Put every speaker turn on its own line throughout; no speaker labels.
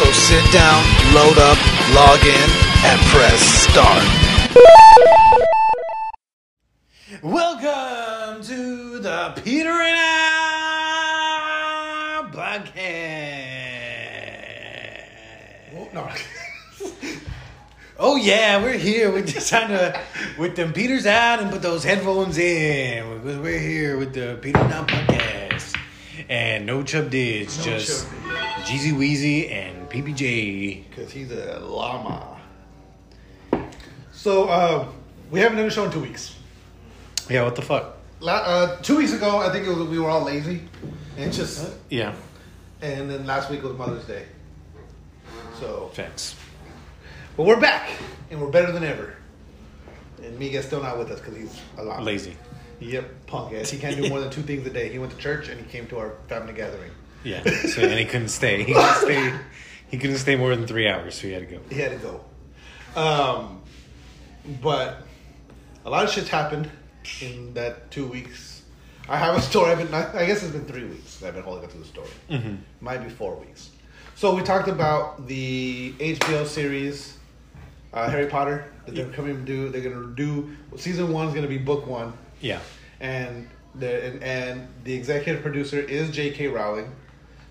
So sit down, load up, log in, and press start. Welcome to the Peter and I podcast.
Oh, No.
Oh yeah, we're here. We're just trying to with them Peters out and put those headphones in because we're here with the Peter and I podcast. And no Chub Dids,
No
just Jeezy Weezy and PBJ.
Because he's a llama. So, uh, we haven't done a show in two weeks.
Yeah, what the fuck?
La- uh, two weeks ago, I think it was, we were all lazy. And just,
Yeah,
and then last week was Mother's Day. So,
thanks.
but we're back, and we're better than ever. And Miguel's still not with us because he's a llama.
Lazy.
Yep, punk ass. He can't do more than two things a day. He went to church and he came to our family gathering.
Yeah. So and he couldn't stay. He couldn't stay. He couldn't stay more than three hours, so he had to go.
He had to go. Um, but a lot of shit's happened in that two weeks. I have a story. I've been. I guess it's been three weeks. I've been holding up to the story.
Mm-hmm.
Might be four weeks. So we talked about the HBO series, uh, Harry Potter. That they're coming to do. They're gonna do. Season one's gonna be book one,
Yeah.
and the and, and the executive producer is J.K. Rowling.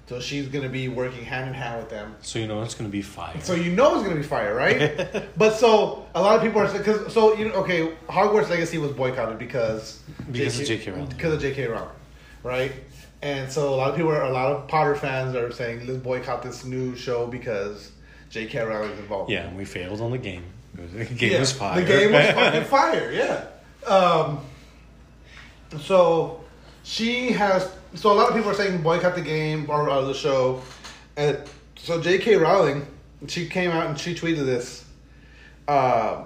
So she's gonna be working hand in hand with them.
So you know it's gonna be fire.
So you know it's gonna be fire, right? but so a lot of people are saying because so you know okay, Hogwarts Legacy was boycotted because
Because of J.K. Rowling.
because of J.K. Rowling, right? And so a lot of people are a lot of Potter fans are saying let's boycott this new show because J.K. Rowling is involved.
yeah, and we failed on the game. The game
Yeah,
was fire.
The game was fucking fire. Yeah. Um, so she has. So a lot of people are saying boycott the game or, or the show, and so J.K. Rowling, she came out and she tweeted this. Uh,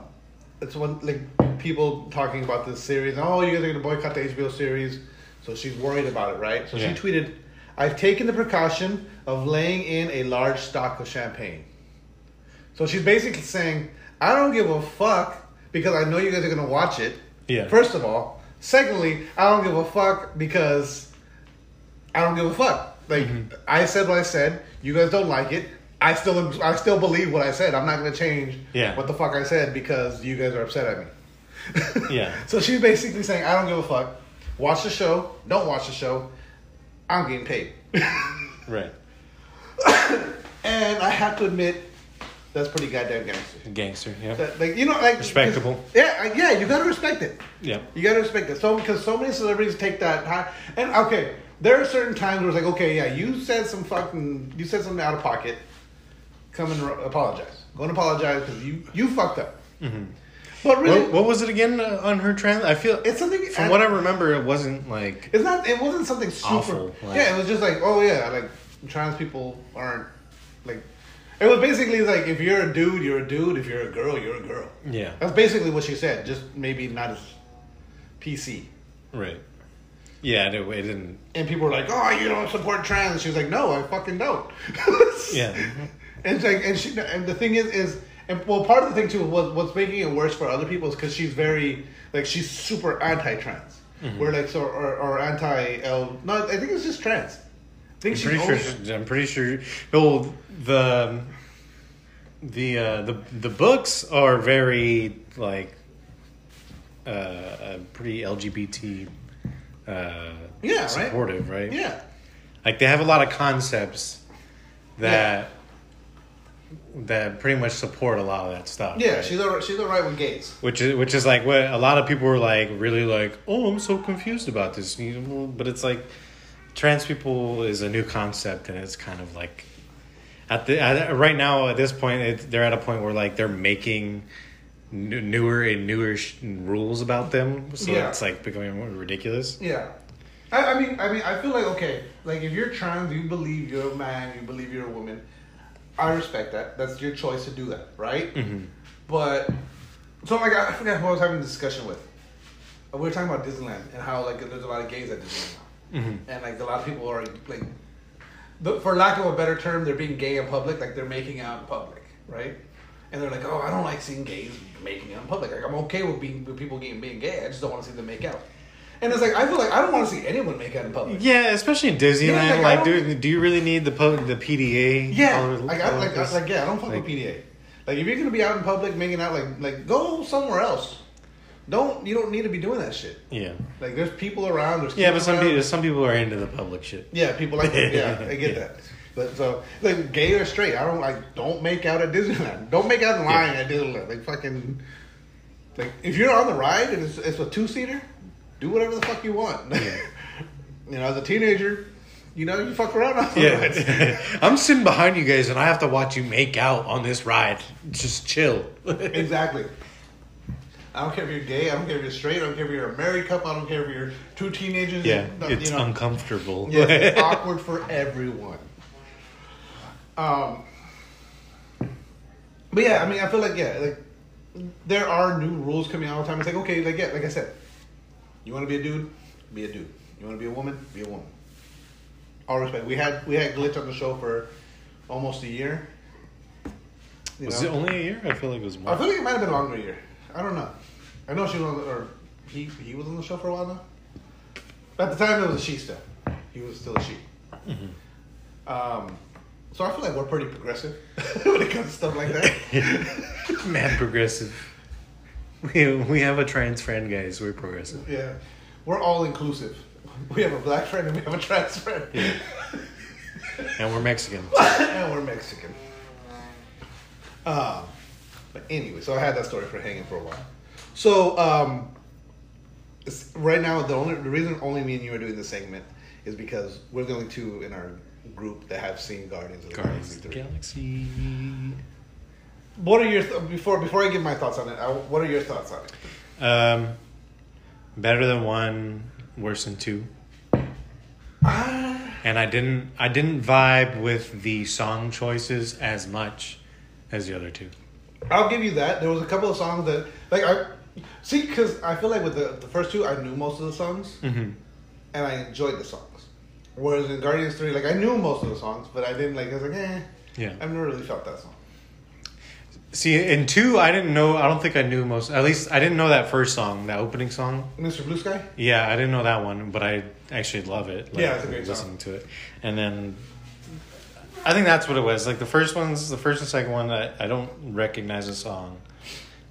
it's one like people talking about this series. Oh, you guys are gonna boycott the HBO series, so she's worried about it, right? So
Yeah.
she tweeted, "I've taken the precaution of laying in a large stock of champagne." So she's basically saying, I don't give a fuck because I know you guys are gonna watch it.
Yeah.
First of all. Secondly, I don't give a fuck because I don't give a fuck. Like
Mm-hmm.
I said what I said. You guys don't like it. I still I still believe what I said. I'm not gonna change
Yeah.
what the fuck I said because you guys are upset at me.
Yeah.
So she's basically saying, I don't give a fuck. Watch the show. Don't watch the show. I'm getting paid.
Right.
and I have to admit, that's pretty goddamn gangster.
Gangster. Yeah.
That, like you know, like
Respectable.
Yeah, yeah, you gotta respect it.
Yeah.
You gotta respect it. So because so many celebrities take that high, and okay, there are certain times where it's like, okay, yeah, you said some fucking, you said something out of pocket. Come and apologize. Go and apologize because you you fucked up. But really,
What, what was it again uh, on her trans? I feel
it's something.
from what I remember, it wasn't like
It's not. It wasn't something super.
Awful, like-
yeah, it was just like, oh yeah, like trans people aren't like. It was basically like if you're a dude, you're a dude. If you're a girl, you're a girl.
yeah.
That's basically what she said. Just maybe not as PC.
Right. Yeah. It, it didn't.
And people were like, "Oh, you don't support trans." She was like, "No, I fucking don't."
Yeah.
And it's like, and she, and the thing is, is, and well, part of the thing too was what's making it worse for other people is because she's very like she's super anti-trans.
Mm-hmm.
We're like so or, or anti-L. No, I think it's just trans. I think
I'm
she's
pretty sure. I'm pretty sure. Well, the the uh, the the books are very like uh, uh pretty LGBT uh
Yeah,
supportive, right?
Yeah,
Like they have a lot of concepts that that pretty much support a lot of that stuff.
yeah.
right?
She's all right. She's all right with gays.
which is which is like what a lot of people were like really like oh i'm so confused about this but it's like trans people is a new concept and it's kind of like at the at, right now at this point it, they're at a point where like they're making new, newer and newer sh- rules about them so
Yeah.
it's like becoming more ridiculous
Yeah. I, I mean, I mean, I feel like okay, like if you're trans, you believe you're a man, you believe you're a woman. I respect that. That's your choice to do that, right?
Mhm.
But so like I forgot who I was having a discussion with. We were talking about Disneyland and how like there's a lot of gays at Disneyland now,
Mhm.
and like a lot of people are like, the, for lack of a better term, they're being gay in public. Like they're making out in public, right? And they're like, oh, I don't like seeing gays making out in public. Like I'm okay with being with people getting being gay. I just don't want to see them make out. And it's like I feel like I don't want to see anyone make out in public.
Yeah, especially in Disneyland.
Yeah, like,
like, do do you really need the the PDA?
Yeah,
All-
like,
all
I, like, I, like, yeah, I don't fuck
Like-
with PDA. Like, if you're gonna be out in public making out, like, like, go somewhere else. Don't you don't need to be doing that shit.
yeah,
Like, there's people around. There's
yeah, but some
around.
people some people are into the public shit.
Yeah, people like that. Yeah, I get
Yeah.
that. But so, like, gay or straight, I don't like. Don't make out at Disneyland. Don't make out in line
Yeah.
at Disneyland. Like, fucking. Like, if you're on the ride and it's, it's a two seater, do whatever the fuck you want.
Yeah.
you know, as a teenager, you know, you fuck around on.
Yeah, I'm sitting behind you guys, and I have to watch you make out on this ride. Just chill.
Exactly. I don't care if you're gay. I don't care if you're straight. I don't care if you're a married couple. I don't care if you're two teenagers.
yeah,
you
it's
know.
uncomfortable.
Yes, it's awkward for everyone. Um, but yeah, I mean, I feel like yeah, like there are new rules coming out all the time. It's like okay, like yeah, like I said, you want to be a dude, be a dude. You want to be a woman, be a woman. All respect. We had we had glitch on the show for almost a year. You
was
know?
it only a year? I feel like it was more.
I feel like it might have been longer a year. I don't know. I know she was on the, or he he was on the show for a while now. At the time, it was a she still. He was still a she. Um, so I feel like we're pretty progressive when it comes to stuff like that.
Man, progressive. We, we have a trans friend, guys. We're progressive.
yeah, we're all inclusive. We have a black friend and we have a trans friend,
Yeah. And we're Mexican.
and we're Mexican. Um, but anyway, so I had that story for hanging for a while. So um, right now, the only the reason only me and you are doing this segment is because we're the only two in our group that have seen Guardians of the
Guardians
Galaxy 3.
Galaxy.
What are your th- before before I give my thoughts on it? I, what are your thoughts on it?
Um, better than one, worse than two.
Ah,
And I didn't I didn't vibe with the song choices as much as the other two.
I'll give you that. There was a couple of songs that like I see because I feel like with the the first two I knew most of the songs
Mm-hmm.
and I enjoyed the songs. Whereas in Guardians Three, like I knew most of the songs, but I didn't like. I was like, eh,
Yeah.
I've never really felt that song.
See, in two, I didn't know. I don't think I knew most. At least I didn't know that first song, that opening song.
Mr. Blue Sky.
Yeah, I didn't know that one, but I actually love it. Like,
Yeah, it's a great
listening
song.
to it, and then I think that's what it was. Like the first one's the first and second one. I, I don't recognize the song,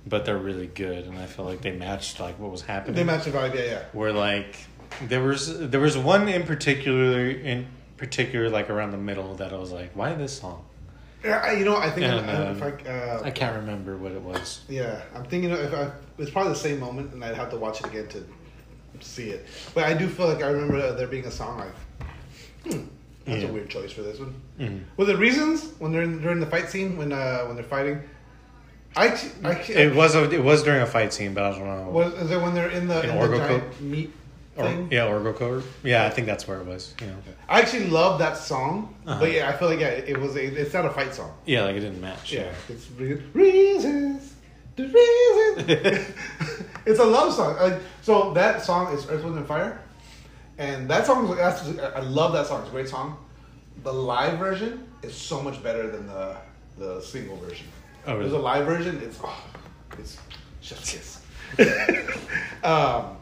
but they're really good, and I feel like they matched like what was happening.
They matched the vibe. Yeah, yeah.
where like there was there was one in particular in particular like around the middle that I was like, why this song?
Yeah, you know, I think
And,
I,
um,
if I, uh,
I can't remember what it was.
yeah, I'm thinking if I, it's probably the same moment, and I'd have to watch it again to see it. But I do feel like I remember there being a song like, hmm, that's
Yeah.
a weird choice for this one.
Mhm.
Were the reasons when they're in, during the fight scene when uh, when they're fighting? I, actu-
It was a, it was during a fight scene, but I don't know.
was is it when they're in the,
In
in the
Orgo
giant meat
or,
thing?
yeah, Orgo Corp. Yeah, I think that's where it was. You know.
I actually love that song,
Uh-huh.
but yeah, I feel like yeah, it was a, it's not a fight song.
Yeah, like it didn't match.
Yeah, it's re- reasons, the reasons. it's a love song. Like so, that song is Earth, Wind and Fire, and that song is that's, I love that song. It's a great song. The live version is so much better than the the single version.
Oh, really?
There's a live version. It's oh, it's just kiss. um,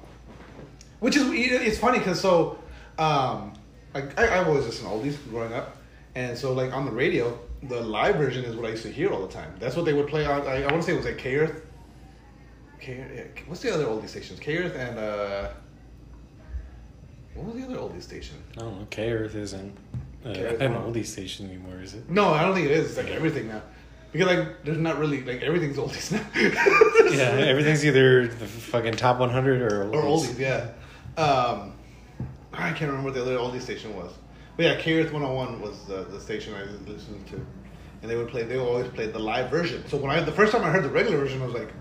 which is it's funny because so um, I, I've always listened to oldies growing up, and so like on the radio, the live version is what I used to hear all the time. That's what they would play on. I, I want to say it was like K Earth. K yeah, what's the other oldie stations? K Earth and uh, what was the other oldie station?
I don't know. K Earth isn't uh, an oldie station anymore, is it?
No, I don't think it is. It's like everything now. Because like there's not really like everything's oldies now.
Yeah, everything's either the fucking top 100 or oldies.
or oldies, yeah. Um, I can't remember what the other oldie station was, but yeah, K Earth 101 was the, the station I listened to, and they would play. They would always play the live version. So when I the first time I heard the regular version, I was like,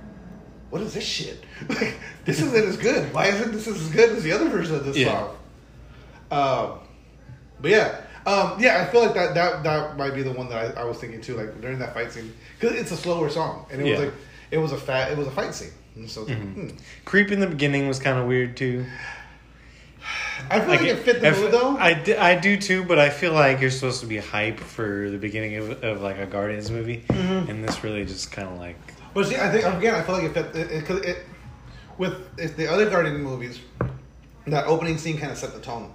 "What is this shit? Like, this isn't as good. Why isn't this as good as the other version of this
Yeah.
song?" Um, but yeah, Um, yeah, I feel like that that that might be the one that I, I was thinking too. Like during that fight scene, because it's a slower song, and it was like it was a fat, it was a fight scene. And so like, hmm.
Creep in the beginning was kind of weird too.
I feel like, it fit the mood though.
I, I do too, but I feel like you're supposed to be hype for the beginning of, of like a Guardians movie,
Mm-hmm.
and this really just kind of like
But see, I think again, I feel like it fit because it, 'cause it, with if the other Guardian movies, that opening scene kind of set the tone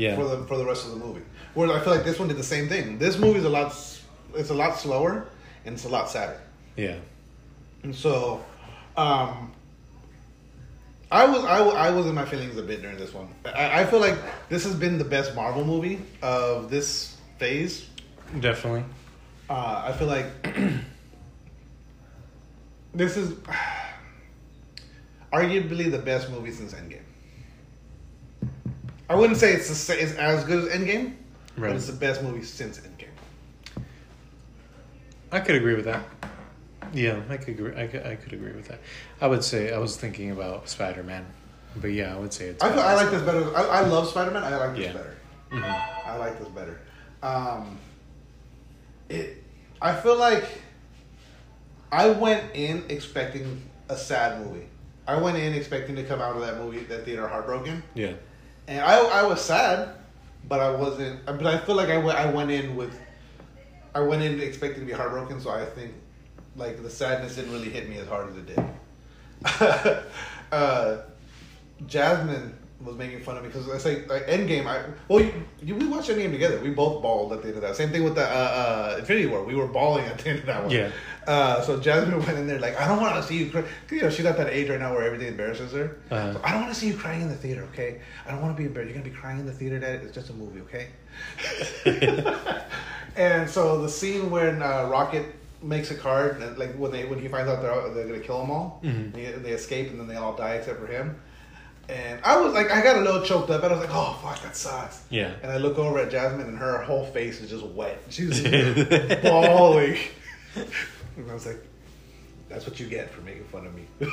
yeah
for the for the rest of the movie. Whereas I feel like this one did the same thing. This movie's a lot, it's a lot slower and it's a lot sadder.
yeah
And so, um, I was I, I was in my feelings a bit during this one. I, I feel like this has been the best Marvel movie of this phase.
definitely
Uh, I feel like this is arguably the best movie since Endgame. I wouldn't say it's, sa- it's as good as Endgame,
Right.
but it's the best movie since Endgame.
I could agree with that. Yeah, I could agree. I could, I could agree with that. I would say I was thinking about Spider Man, but yeah, I would say it's.
I feel, I like this better. I, I love Spider Man. I like this
Yeah.
better.
Mhm.
I like this better. Um, it. I feel like I went in expecting a sad movie. I went in expecting to come out of that movie, that theater, heartbroken,
Yeah,
and I I was sad, but I wasn't. But I feel like I went I went in with. I went in expecting to be heartbroken, so I think like the sadness didn't really hit me as hard as it did. uh, Jasmine was making fun of me because I say like Endgame. I well, you, you, we watched Endgame together. We both bawled at the end of that. Same thing with the uh, uh, Infinity War. We were bawling at the end of that one.
Yeah.
Uh, so Jasmine went in there like, I don't want to see you cry. You know, she's at that age right now where everything embarrasses her.
Uh-huh.
So, I don't want to see you crying in the theater. Okay. I don't want to be embarrassed. You're gonna be crying in the theater. Dad. It's just a movie. Okay. and so the scene when uh, Rocket makes a card, and, like when they when he finds out they're they're gonna kill them all,
Mhm.
they, they escape and then they all die except for him. And I was like, I got a little choked up, and I was like, oh fuck, that sucks.
yeah.
And I look over at Jasmine, and her whole face is just wet. She's bawling. And I was like, that's what you get for making fun of me.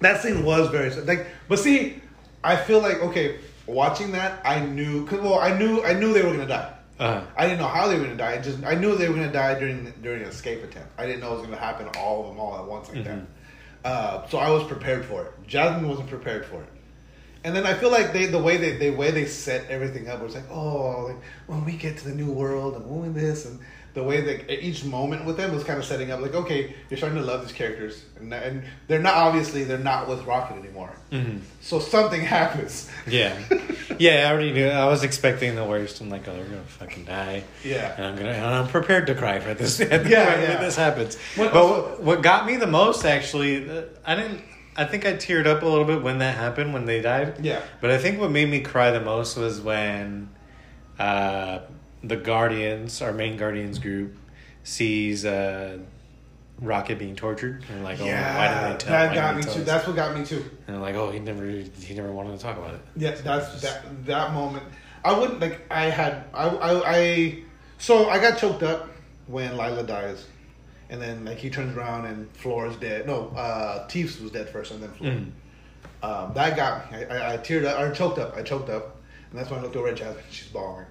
that scene was very like, but see, I feel like okay, watching that, I knew, cause well, I knew, I knew they were gonna die.
Uh,
I didn't know how they were gonna die. I just I knew they were gonna die during during an escape attempt. I didn't know it was gonna happen all of them all at once like that. Uh, so I was prepared for it. Jasmine wasn't prepared for it. And then I feel like they the way they the way they set everything up was like oh like when we get to the new world and when this and the way that each moment with them was kind of setting up like okay you're starting to love these characters and and they're not obviously they're not with Rocket anymore.
mhm.
So something happens.
Yeah, yeah. I already knew. I was expecting the worst. I'm like, oh, they're gonna fucking die.
Yeah.
and I'm gonna. And I'm prepared to cry for this. yeah,
yeah.
when this happens.
What-
but what, what got me the most, actually, uh, I didn't. I think I teared up a little bit when that happened when they died.
Yeah.
But I think what made me cry the most was when uh, the Guardians, our main Guardians group, sees uh, Rocket being tortured and like, oh, why didn't they tell?
that got me too.
us?
That's what got me too.
And like, oh, he never, he never wanted to talk about it.
Yeah, that's that that moment. I wouldn't like. I had I I, I so I got choked up when Lylla dies, and then like he turns around and Flora's dead. No, uh, Teefs was dead first, and then Flora.
Mhm.
Um, that got me. I, I, I teared up. I choked up. I choked up, and that's when I looked over at Jasmine. She's bawling.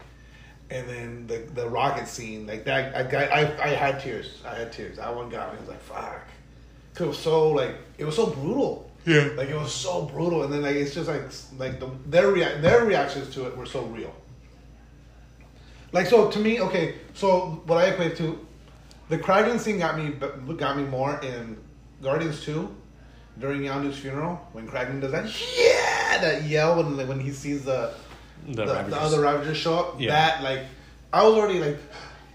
And then the the rocket scene, like that, I got, I, I had tears. I had tears. That one got me. I was like, fuck. Cause it was so like it was so brutal.
Yeah.
Like it was so brutal, and then like it's just like like the, their rea- their reactions to it were so real. Like so to me, okay. So what I equate to, the Kraglin scene got me got me more in Guardians Two, during Yondu's funeral when Kraglin does that yeah that yell when when he sees the
The
the, the other Ravagers show up.
Yeah.
That like I was already like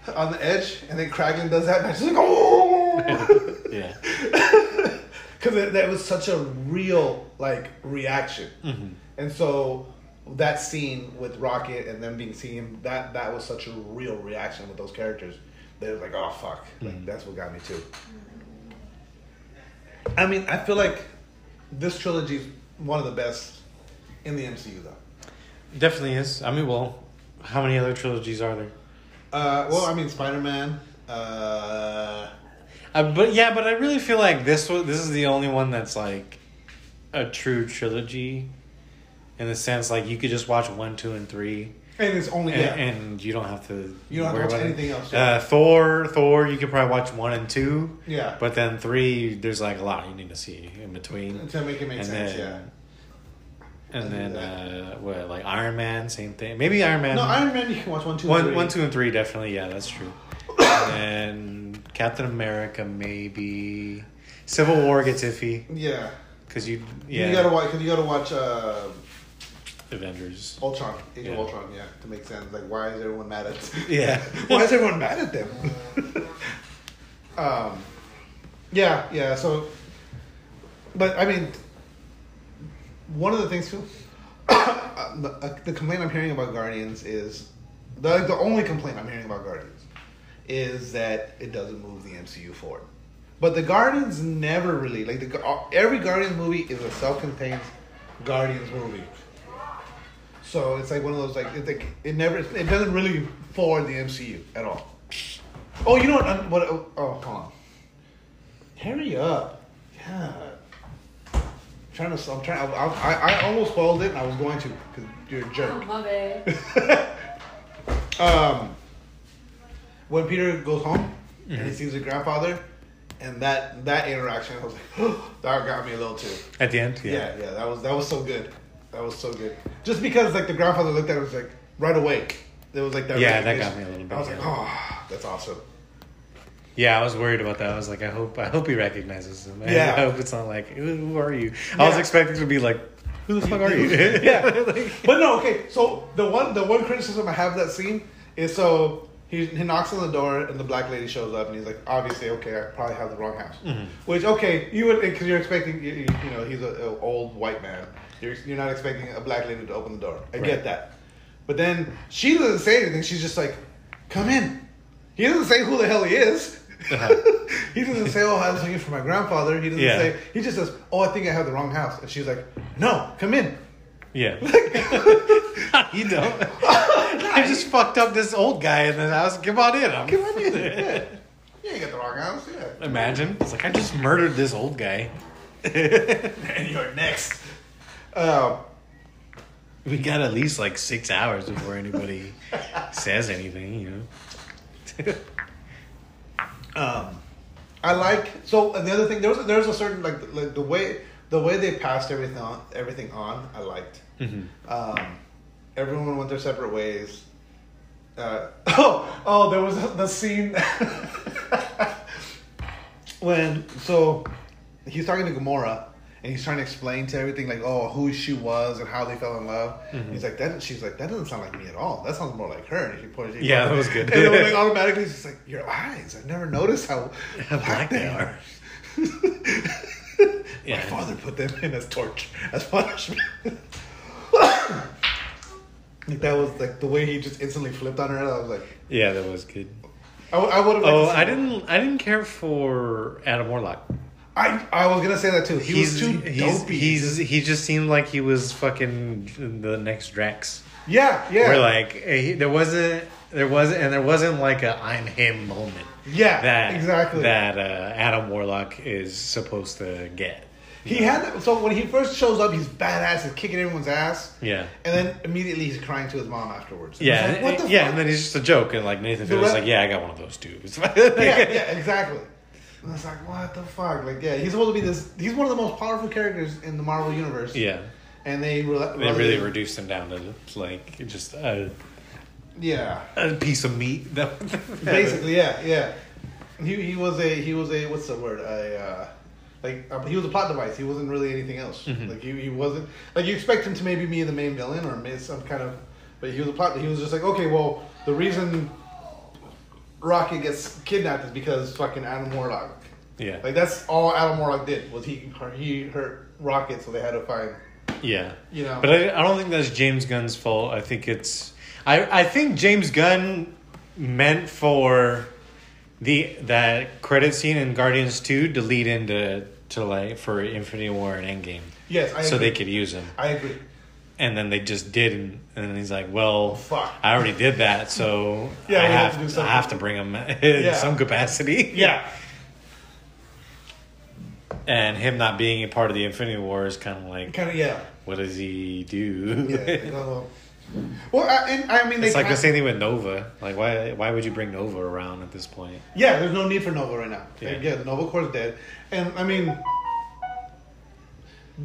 on the edge, and then Kraglin does that, and I just like oh.
yeah.
because that was such a real like reaction
Mhm.
and so that scene with rocket and them being seen that that was such a real reaction with those characters they was like oh fuck like
Mhm.
that's what got me too i mean i feel like this trilogy is one of the best in the mcu though
Definitely is. I mean, well, how many other trilogies are there?
uh, well i mean spider-man uh,
Uh, but yeah, but I really feel like this was this is the only one that's like a true trilogy in the sense like you could just watch one, two, and three,
And it's only
and,
yeah.
and you don't have to.
You don't have to watch
about it.
anything else, yeah.
Uh, Thor, Thor, you could probably watch one and two.
Yeah.
But then three, there's like a lot you need to see in between.
to make it make
and
sense,
then,
yeah.
And then uh, what like Iron Man, same thing. Maybe Iron Man.
No, Iron Man you can watch one, two,
one,
three.
one, two, and three definitely. Yeah, that's true. and then Captain America, maybe. Civil War gets iffy
Yeah.
because you yeah
You gotta watch. Cause you gotta watch uh,
Avengers.
Ultron, Age
Yeah.
of Ultron. Yeah, to make sense. Like, why is everyone mad at?
Yeah.
why is everyone mad at them? um, yeah, yeah. So, but I mean, one of the things too. the, uh, the complaint I'm hearing about Guardians is the the only complaint I'm hearing about Guardians is that it doesn't move the MCU forward. But the Guardians never really like the uh, every Guardians movie is a self-contained Guardians movie. So it's like one of those like it, like, it never it doesn't really forward the MCU at all. Oh, you know what? What? Oh, oh, hold on. Hurry up! Yeah. I'm trying to. I'm trying. I, I, I almost spoiled it, and I was going to because you're a
Oh,
jerk.
my bad.
um, when Peter goes home and he
Mhm.
sees his grandfather, and that that interaction, I was like, that got me a little too.
At the end, yeah.
Yeah, yeah, that was that was so good. That was so good. Just because like the grandfather looked at it was like right away. There was like that.
Yeah, that got me a little bit,
I was like, oh, that's awesome.
Yeah, I was worried about that. I was like, I hope, I hope he recognizes him. Yeah, I
Yeah.
hope it's not like, who, are you? I was expecting to be like, who the fuck are you?
yeah.
Like-
But no, okay. So the one the one criticism I have of that scene is so he he knocks on the door and the black lady shows up and he's like, obviously, okay, I probably have the wrong house.
Mhm.
Which okay, you would because you're expecting you, you you know he's an old white man. You're you're not expecting a black lady to open the door. I
Right.
get that. But then she doesn't say anything. She's just like, come in. He doesn't say who the hell he is.
Uh-huh.
he doesn't say, "Oh, I was looking for my grandfather." He doesn't
Yeah.
say. He just says, "Oh, I think I have the wrong house." And she's like, "No, come in."
Yeah. you don't. I just fucked up this old guy in the house. Come on in. I'm,
Come on in. Yeah. You ain't got the wrong house. Yeah.
Imagine. It's like, I just murdered this old guy.
And you're next. Um,
We got at least like six hours before anybody says anything, you know?
Um, I like so. And the other thing, there was there's a certain like like the way the way they passed everything on everything on. I liked.
Mhm.
Um, everyone went their separate ways. Uh, oh, oh, there was the scene when so he's talking to Gamora and he's trying to explain to everything like oh who she was and how they fell in love.
Mhm.
He's like that. She's like that doesn't sound like me at all. That sounds more like her. And she pointed. she
Yeah, that was good.
And then, like automatically, she's like your eyes. I've never noticed how
How black they are.
My
Yeah.
father put them in as torture, as punishment. like that was like the way he just instantly flipped on her. I was like,
Yeah, that was good.
I, would have.
Oh, I didn't. I didn't care for Adam Warlock.
I I was gonna say that too. He
he's
was too
he's,
dopey.
he's he just seemed like he was fucking the next Drax.
yeah, yeah,
Where like he, there wasn't there wasn't and there wasn't like a I'm him moment
yeah,
that
exactly.
that uh, Adam Warlock is supposed to get.
he had that, so when he first shows up, he's badass. He's kicking everyone's ass,
Yeah.
and then immediately he's crying to his mom afterwards.
Yeah,
like, what the
yeah,
fuck?
and then he's just a joke, and like Nathan Fillion's like, "Yeah, I got one of those dudes."
yeah, yeah, exactly. And it's like, what the fuck? Like, yeah, he's supposed to be this. He's one of the most powerful characters in the Marvel universe.
yeah.
and they re-
They really reduced him down to like just a,
yeah.
a piece of meat. That,
Basically, yeah, yeah. He he was a he was a what's the word a uh, like uh, he was a plot device. He wasn't really anything else.
Mhm.
Like he, he wasn't like you expect him to maybe be the main villain or miss some kind of, but he was a plot. He was just like okay, well the reason Rocket gets kidnapped is because fucking Adam Warlock.
yeah,
Like that's all Adam Warlock did was he he hurt Rocket, so they had to find
yeah.
you know.
But I, I don't think that's James Gunn's fault. I think it's I I think James Gunn meant for the that credit scene in Guardians Two to lead into to like for Infinity War and Endgame,
yes, I
so
agree.
they could use him.
I agree.
And then they just didn't, and he's like, "Well,
Fuck.
I already did that, so
Yeah,
I
have to
have
do
to, I have to bring him in
Yeah.
some capacity."
Yeah.
and him not being a part of the Infinity War is kind of like
Kind of yeah.
what does he do?
Yeah. well, I, and I mean, they
it's like the same thing with Nova. Like, why why would you bring Nova around at this point?
Yeah, there's no need for Nova right now.
Yeah.
Yeah, Nova Corps's dead, and I mean,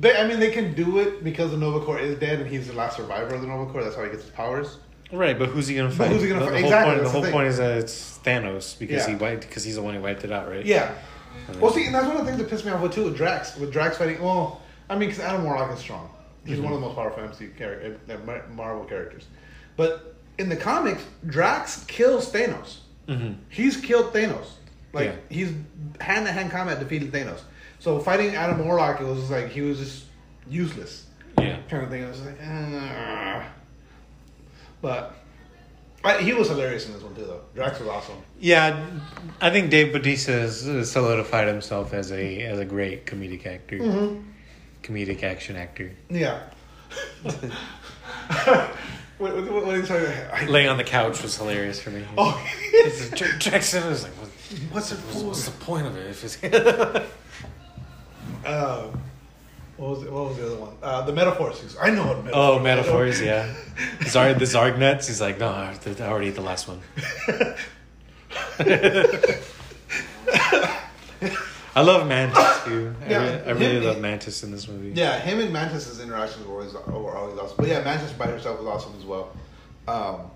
they, I mean, they can do it because the Nova Corps is dead, and he's the last survivor of the Nova Corps. That's how he gets his powers.
Right, but who's he gonna
But
fight?
who's he gonna
the,
fight?
The whole
Exactly,
point, the whole point is that it's Thanos because
Yeah.
he wiped because he's the one who wiped it out, right?
Yeah. Well, see, and that's one of the things that pissed me off with too with Drax. With Drax fighting, well, I mean, because Adam Warlock is strong. He's one of the most powerful MCU character, Marvel characters. But in the comics, Drax kills Thanos.
Mhm.
He's killed Thanos. Like
Yeah.
he's hand to hand combat defeated Thanos. So fighting Adam Warlock, it was just like he was just useless
Yeah.
kind of thing. I was like, "Ah." but I, he was hilarious in this one too, though. Drax was awesome.
Yeah, I think Dave Bautista has solidified himself as a as a great comedic actor,
Mm-hmm.
comedic action actor.
Yeah. what, what, what, what are you talking about? I-
Laying on the couch was hilarious for me.
Oh,
It's- J- Jackson was like, what,
what's
what's, what's the point of it?
Um, what was it, what was the other one? Uh, the metaphors. I know what metaphors.
oh metaphors, yeah. Zarg the Zargnets. He's like, no, I I already ate the last one. I love Mantis too. I,
Yeah,
re- I really
him-
love Mantis in this movie.
Yeah, him and Mantis's interactions were always were always awesome. But yeah, Mantis by herself was awesome as well. Um,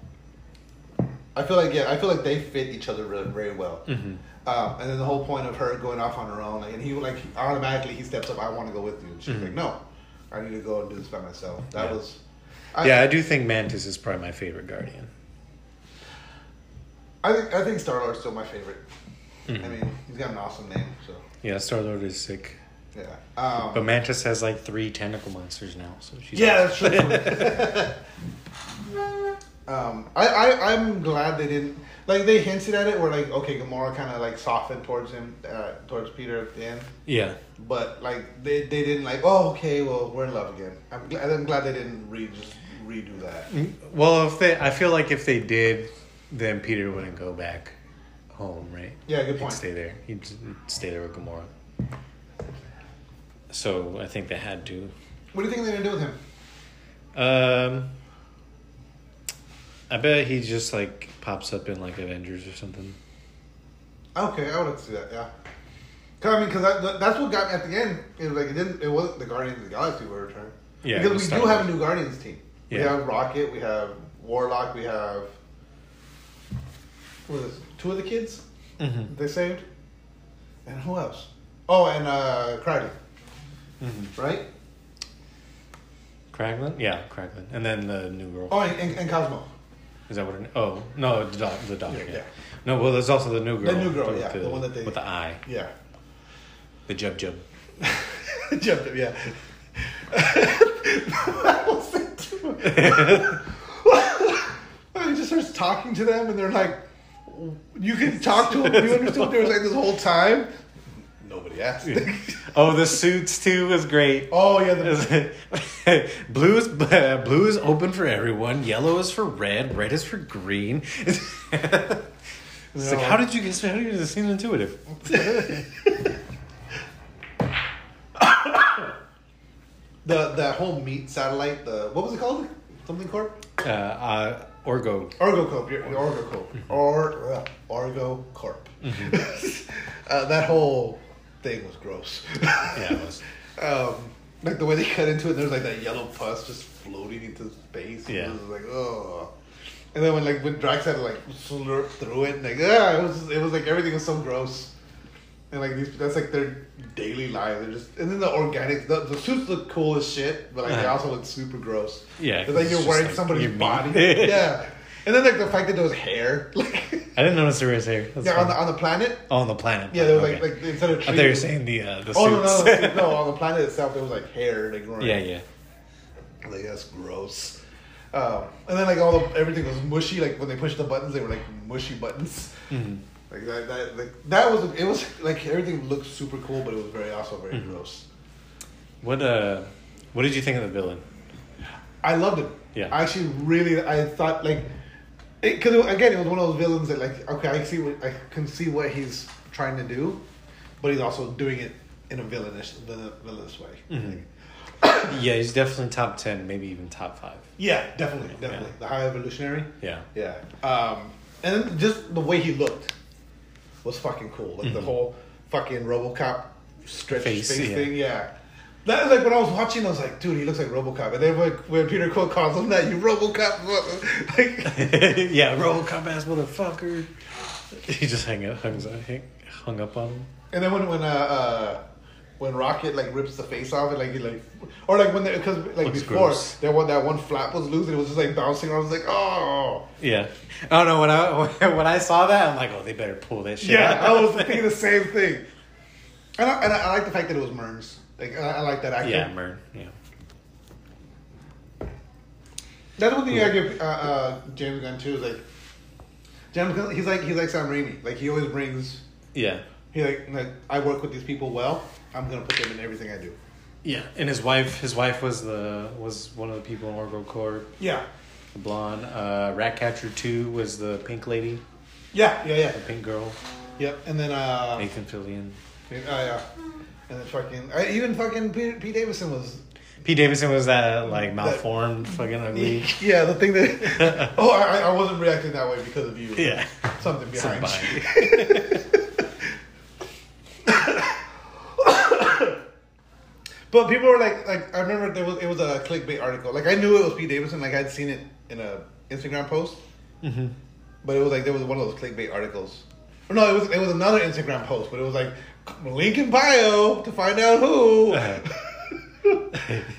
I feel like yeah, I feel like they fit each other really, very well.
Mhm.
Um, and then the whole point of her going off on her own, like, and he like automatically he steps up. I want to go with you. And she's
Mhm.
like, no, I need to go and do this by myself. That
Yeah.
was. I,
yeah, I do think Mantis is probably my favorite Guardian.
I think I think Star Lord's still my favorite.
Mhm.
I mean, he's got an awesome name, so
Yeah, Star Lord is sick.
yeah. Um,
But Mantis has like three tentacle monsters now, so she's
Yeah, that's true. um, I, I I'm glad they didn't like they hinted at it where like okay Gamora kind of like softened towards him uh, towards Peter at the end,
yeah.
but like they, they didn't like oh okay well we're in love again. I'm glad I'm glad they didn't re just redo that.
Well, if they, I feel like if they did, then Peter wouldn't go back home, right?
Yeah, good
He'd
point.
stay there. He'd stay there with Gamora. So I think they had to.
What do you think they're gonna do with him?
Um, I bet he just like pops up in like Avengers or something.
Okay, I would have to see that. Yeah. Cause, I mean, because that, that's what got me at the end. It was like it didn't. It wasn't the Guardians of the Galaxy were returning.
Yeah,
because we do have a new Guardians team.
Yeah.
We have Rocket. We have Warlock. We have. What is it, two of the kids
Mm-hmm.
they saved, and who else? Oh, and uh, Crowley,
Mm-hmm.
right?
Kraglin, yeah, Kraglin, and then the new girl.
Oh, and, and, and Cosmo.
Is that what? Her, oh no, the dog. The dog.
Yeah,
Yeah,
yeah.
No, well, there's also the new girl.
The new girl, yeah, the one that they-
with the eye,
Yeah.
the jub jub.
Jumped him, yeah. that was it too. he just starts talking to them, and they're like, "You can talk to them. You understood what they were saying this whole time." Nobody asked.
Oh, the suits too was great.
oh yeah, the,
blue is uh, blue is open for everyone. Yellow is for red. Red is for green. it's like, how did you get? How did you this seems intuitive?
the that whole meat satellite. The what was it called? Something Corp.
Uh, uh, Orgo.
Orgo Corp. Your, your Orgo Corp. Or uh, Orgo Corp. uh, that whole thing was gross.
Yeah, it was.
um, like the way they cut into it, there's like that yellow pus just floating into space.
Yeah.
it was like oh. And then when like when Drax had to like slurp through it, like ah, it was just, it was like everything was so gross. And like these, that's like their daily life. They're just, and then the organic, the, the suits look cool as shit, but like they
Uh-huh.
also look super gross.
Yeah,
it's like you're wearing
like
somebody's body. yeah, and then like the fact that there was hair, like
I didn't notice there was hair. That's
yeah, on the on the planet.
oh, on the planet.
Yeah, there was
Okay.
like like instead of
I thought you were saying the uh, the
Oh no,
suits.
no, no, no! On the planet itself, there was like hair, like growing.
yeah, yeah.
Like that's gross. Um, and then like all the everything was mushy. Like when they pushed the buttons, they were like mushy buttons.
Mhm.
Like that, that, like that was it was like everything looked super cool, but it was very also very
Mhm.
gross.
What uh, what did you think of the villain?
I loved it.
Yeah.
I actually really I thought like because again it was one of those villains that like okay I see what I can see what he's trying to do, but he's also doing it in a villainous villain- villainous way.
Mhm. Yeah, he's definitely top ten, maybe even top five.
Yeah, definitely, definitely. The High Evolutionary.
Yeah.
Yeah. Um, and just the way he looked was fucking cool. Like the whole fucking RoboCop stretch
Face,
face,
yeah.
thing. Yeah. That was like when I was watching, I was like, dude, he looks like RoboCop. And then when, when Peter Quill calls him that, you RoboCop, like,
yeah, Robocop ass motherfucker. He just hung up, hung, hung, hung up on him.
and then when when uh, uh when Rocket like rips the face off, and like he like, or like when because like
Looks
before
gross.
that one that one flap was loose and it was just like bouncing. I was like, oh,
Yeah. I don't know when I when I saw that, I'm like, oh, they better pull that shit.
yeah.
out.
I was thinking the same thing. And I, and I, I like the fact that it was Murns. Like I, I like that actor.
Yeah, Murn. Yeah.
That's one thing I give uh, uh, James Gunn too. Is like James Gunn, he's like he's like Sam Raimi. Like he always brings.
Yeah.
He like like I work with these people well. I'm gonna put them in everything I do.
Yeah, and his wife, his wife was the was one of the people in Orgo Corp,
Yeah.
the blonde. Uh, Ratcatcher Two was the pink lady,
Yeah. Yeah. Yeah.
the pink girl,
Yep. And then uh,
Nathan Fillion.
uh yeah. And then fucking I, even fucking Pete, Pete Davidson was
Pete Davidson was that like malformed, fucking ugly.
yeah the thing that oh I, I wasn't reacting that way because of you
Yeah.
something behind. But people were like, like I remember there was it was a clickbait article. Like I knew it was Pete Davidson. Like I'd seen it in a Instagram post,
hmm
but it was like there was one of those clickbait articles. Or no, it was it was another Instagram post, but it was like link in bio to find out who. and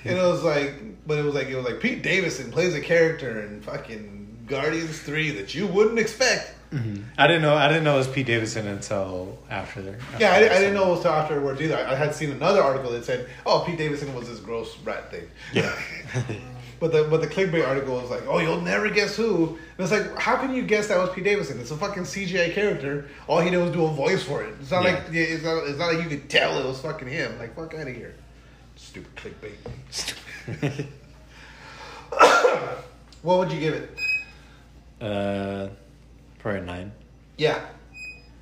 it was like, but it was like it was like Pete Davidson plays a character in fucking Guardians Three that you wouldn't expect. Mm-hmm.
I didn't know. I didn't know it was Pete Davidson until after there.
Yeah, I, I didn't know it was till afterwards either. I, I had seen another article that said, "Oh, Pete Davidson was this gross rat thing."
Yeah.
But the but the clickbait article was like, "Oh, you'll never guess who." And it's like, how can you guess that was Pete Davidson? It's a fucking CGI character. All he did was do a voice for it. It's not
Yeah.
like yeah, it's not it's not like you could tell it was fucking him. Like fuck out of here, stupid clickbait. Stupid. What would you give it?
uh, probably nine.
Yeah,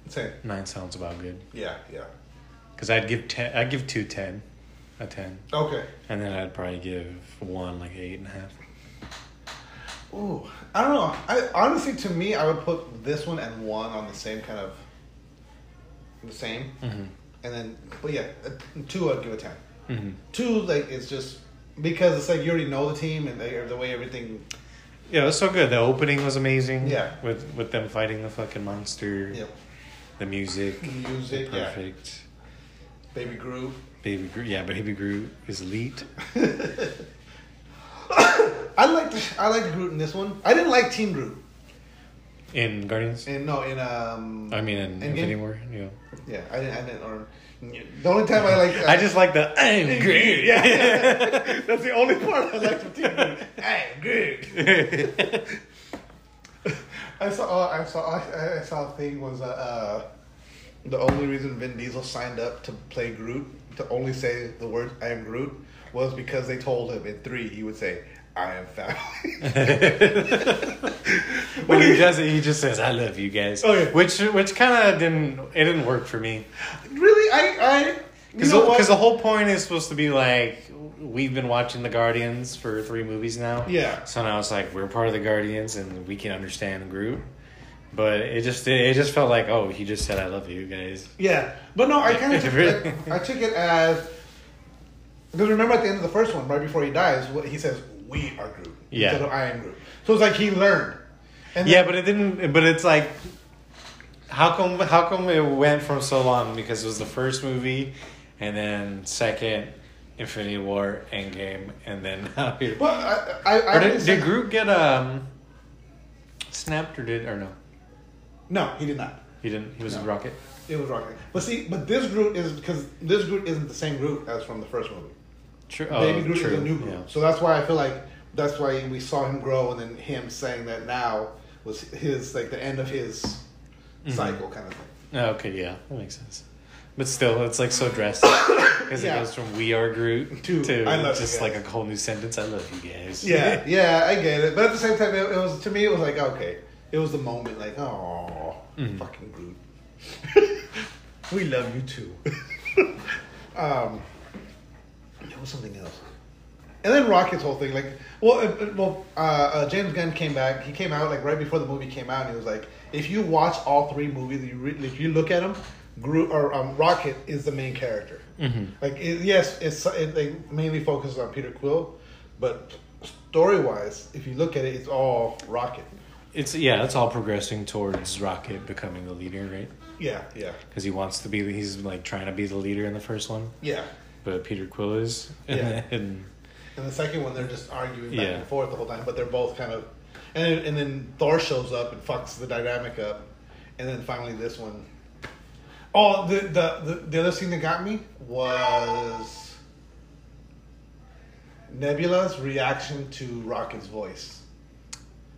same.
Nine sounds about good.
Yeah, yeah.
Because I'd give ten. I'd give two ten, a ten,
Okay.
and then I'd probably give one like eight and a half.
Ooh, I don't know. I honestly, to me, I would put this one and one on the same kind of the same,
Mm-hmm.
and then but yeah, two I'd give a ten.
Mm-hmm.
Two like it's just because it's like you already know the team and they, the way everything.
Yeah, it was so good. The opening was amazing.
Yeah.
With with them fighting the fucking monster.
Yeah,
The music.
the music, yeah.
Perfect.
Baby Groot.
Baby Groot. Yeah, Baby Groot is elite.
I liked I liked Groot in this one. I didn't like Teen Groot.
In Guardians.
And no, in um.
I mean, in
Endgame?
Infinity War. Yeah.
Yeah, I didn't. I didn't. Or the only time I like.
I just like the I'm Groot.
Yeah, that's the only part I like from Teen Groot. I'm Groot. I saw. Uh, I saw. I, I saw a thing was uh, uh, the only reason Vin Diesel signed up to play Groot to only say the word "I am Groot" was because they told him in three he would say "I am family."
when he does it, he just says, "I love you guys,"
Oh, yeah.
which which kind of didn't it didn't work for me
really, I, I,
because
know
the whole point is supposed to be like we've been watching the Guardians for three movies now.
Yeah.
So now it's like we're part of the Guardians and we can understand Groot, but it just it just felt like oh he just said I love you guys.
Yeah, but no, I kind of took it, I took it as because remember at the end of the first one, right before he dies, what he says, "We are Groot."
Yeah.
Instead of "I am Groot." So it's like he learned. And
Yeah,
then-
but it didn't. But it's like, how come? How come it went from so long? Because it was the first movie, and then second, Infinity War, Endgame, and then now here.
Well, I, I, I
did, did Groot get um snapped or did or no?
No, he did not.
He didn't. He was
No.
rocket.
It was Rocket. But see, but this Groot is because this Groot isn't the same Groot as from the first movie.
True.
Baby
oh,
Groot
true.
is a new Groot.
Yeah.
So that's why I feel like that's why we saw him grow, and then him saying that now was his like the end of his
Mhm.
cycle kind of thing.
Oh, okay, yeah, that makes sense. But still, it's like so drastic because
Yeah.
it goes from "We are Groot"
To,
to
"I love
just like a whole new sentence. I love you guys.
Yeah, yeah, I get it. But at the same time, it, it was to me, it was like okay, it was the moment, like oh,
Mhm.
fucking Groot, we love you too. um, there was something else. And then Rocket's whole thing, like, well, uh, uh, well, uh, uh, James Gunn came back. He came out like right before the movie came out, and he was like, if you watch all three movies, you re- if you look at them, Gro- or um, Rocket is the main character. Like, it, yes, it's it, they mainly focuses on Peter Quill, but story wise, if you look at it, it's all Rocket.
It's yeah, it's all progressing towards Rocket becoming the leader, right?
Yeah, yeah,
Because he wants to be. He's like trying to be the leader in the first one,
yeah.
but Peter Quill is.
Yeah.
and
And the second one, they're just arguing back
Yeah.
and forth the whole time, but they're both kind of. And then, and then Thor shows up and fucks the dynamic up, and then finally this one. Oh, the the the, the other scene that got me was Nebula's reaction to Rocket's voice.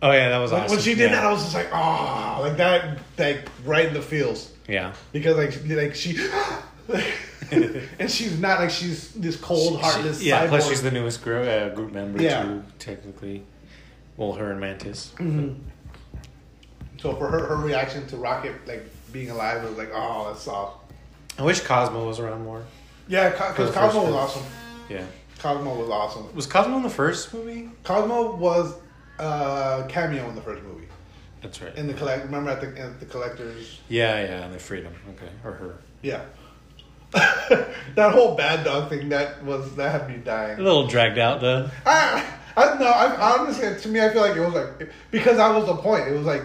Oh yeah, that was
When,
awesome.
when she did
yeah.
that, I was just like, oh, like that, like right in the feels
yeah.
because like like she. and she's not like she's this cold, heartless.
She- yeah, plus she's the newest group, uh, group member
Yeah.
too, technically. Well, her and Mantis. Mm-hmm.
So for her, her reaction to Rocket like being alive was like, oh, that's soft.
I wish Cosmo was around more.
Yeah, because
the
Cosmo was
one.
awesome.
Yeah.
Cosmo was awesome.
Was Cosmo in the first movie?
Cosmo was uh, cameo in the first movie.
That's right.
In the collect, remember at the at the collectors.
yeah, yeah, and they freed him. Okay, or her.
Yeah. that whole bad dog thing that was that had me dying.
A little dragged out though.
I, I don't know. I honestly to me I feel like it was like because that was the point. It was like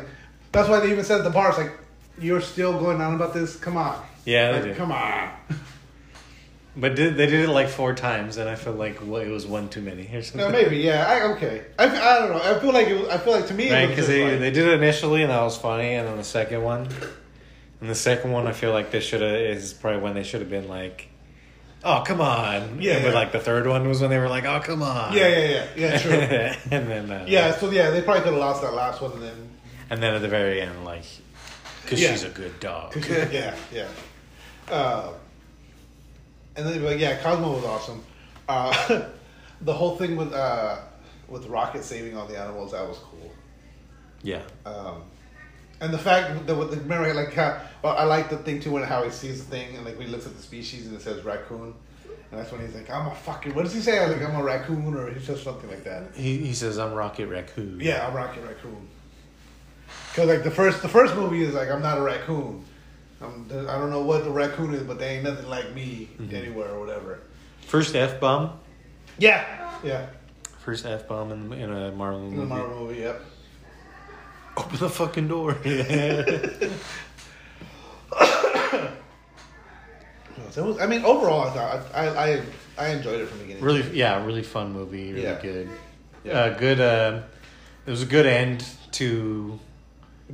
that's why they even said at the bar. It's like you're still going on about this. Come on.
Yeah, they
Like. Come on.
But did, they did it like four times, and I feel like well, it was one too many or something.
No, maybe yeah. I okay. I, I don't know. I feel like it was. I feel like to me,
Right, because they,
like-
they did it initially, and that was funny, and then the second one, and the second one, I feel like they should have is probably when they should have been like, "Oh, come on!"
Yeah,
but
yeah.
like the third one was when they were like, "Oh, come on!"
Yeah, yeah, yeah, yeah. True.
and then uh,
yeah. So yeah, they probably could have lost that last one, and then
and then at the very end, like, because
Yeah.
she's a good dog.
yeah, yeah. Uh, and then like yeah, Cosmo was awesome. Uh, the whole thing with uh, with Rocket saving all the animals that was cool.
yeah,
Um, and the fact that with the remember like how well, I like the thing too when how he sees the thing and like when he looks at the species and it says raccoon. And that's when he's like, I'm a fucking, what does he say? Like, I'm a raccoon, or he says something like that.
he he says, "I'm Rocket Raccoon."
Yeah, I'm Rocket Raccoon. Cause like the first the first movie is like I'm not a raccoon. I'm, I don't know what the raccoon is, but they ain't nothing like me anywhere or whatever.
First f bomb.
Yeah, yeah.
First f bomb in, in a Marvel
In
movie.
Marvel movie, yep.
Open the fucking door.
So was, I mean, overall, I thought I I, I enjoyed it from the beginning.
really, yeah, really fun movie. Really
Yeah.
good.
Yeah.
Uh, good. Uh, it was a good end to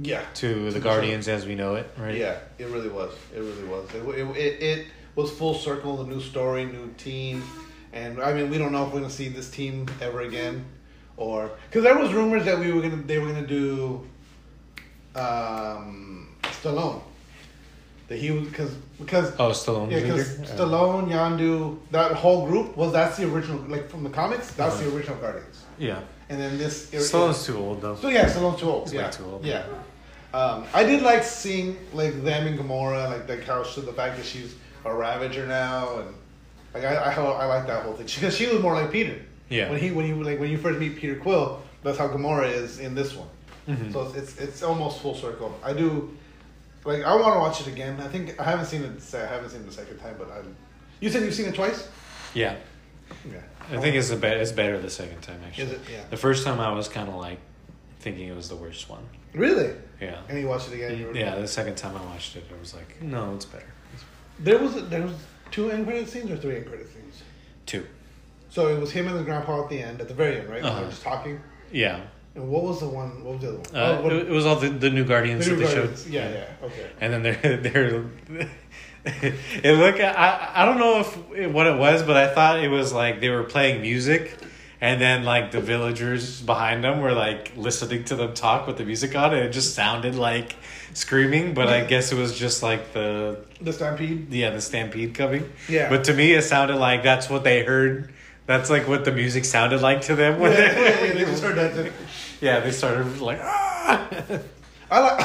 Yeah,
to the Guardians as we know it, right?
yeah. It really was. It really was. It it, it, it was full circle. The new story, new team, and I mean, we don't know if we're gonna see this team ever again, or because there was rumors that we were gonna they were gonna do, um, Stallone. That he was because because
Oh, Stallone.
Yeah, because Stallone, Yondu, that whole group was that's the original, like from the comics, that's the original Guardians.
yeah.
And then this.
Stallone's too old though.
So yeah, Stallone's too old.
He's
yeah,
too old.
Yeah. Um, I did like seeing like them and Gamora, like the how she, the fact that she's a Ravager now, and like I I, I like that whole thing because she was more like Peter.
Yeah.
When he when you like when you first meet Peter Quill, that's how Gamora is in this one.
Mhm.
So it's, it's it's almost full circle. I do like I want to watch it again. I think I haven't seen it. I haven't seen it the second time, but I. You said you've seen it twice.
Yeah,
Yeah.
I think it's a be- it's better the second time actually.
Is it? Yeah.
The first time I was kind of like thinking it was the worst one.
Really.
Yeah.
And you watched it again. You
Yeah, the second time I watched it, I was like, no, it's better. It's
There was there was two end credit scenes or three end credit scenes.
two.
So it was him and the grandpa at the end, at the very end, right?
Uh-huh.
They were just talking.
Yeah.
And what was the one? What was the other one?
Uh,
oh, what,
it, was all the, the new Guardians
the
that
new
they showed.
Yeah, yeah. Okay.
And then they're they're it look I I don't know if what it was, but I thought it was like they were playing music and then like the villagers behind them were like listening to them talk with the music on and it just sounded like screaming, but I guess it was just like the
The Stampede.
yeah, the stampede coming.
Yeah.
But to me it sounded like that's what they heard. That's like what the music sounded like to them
Yeah,
when
yeah,
they,
they just heard that.
Yeah, they started like ah!
I like.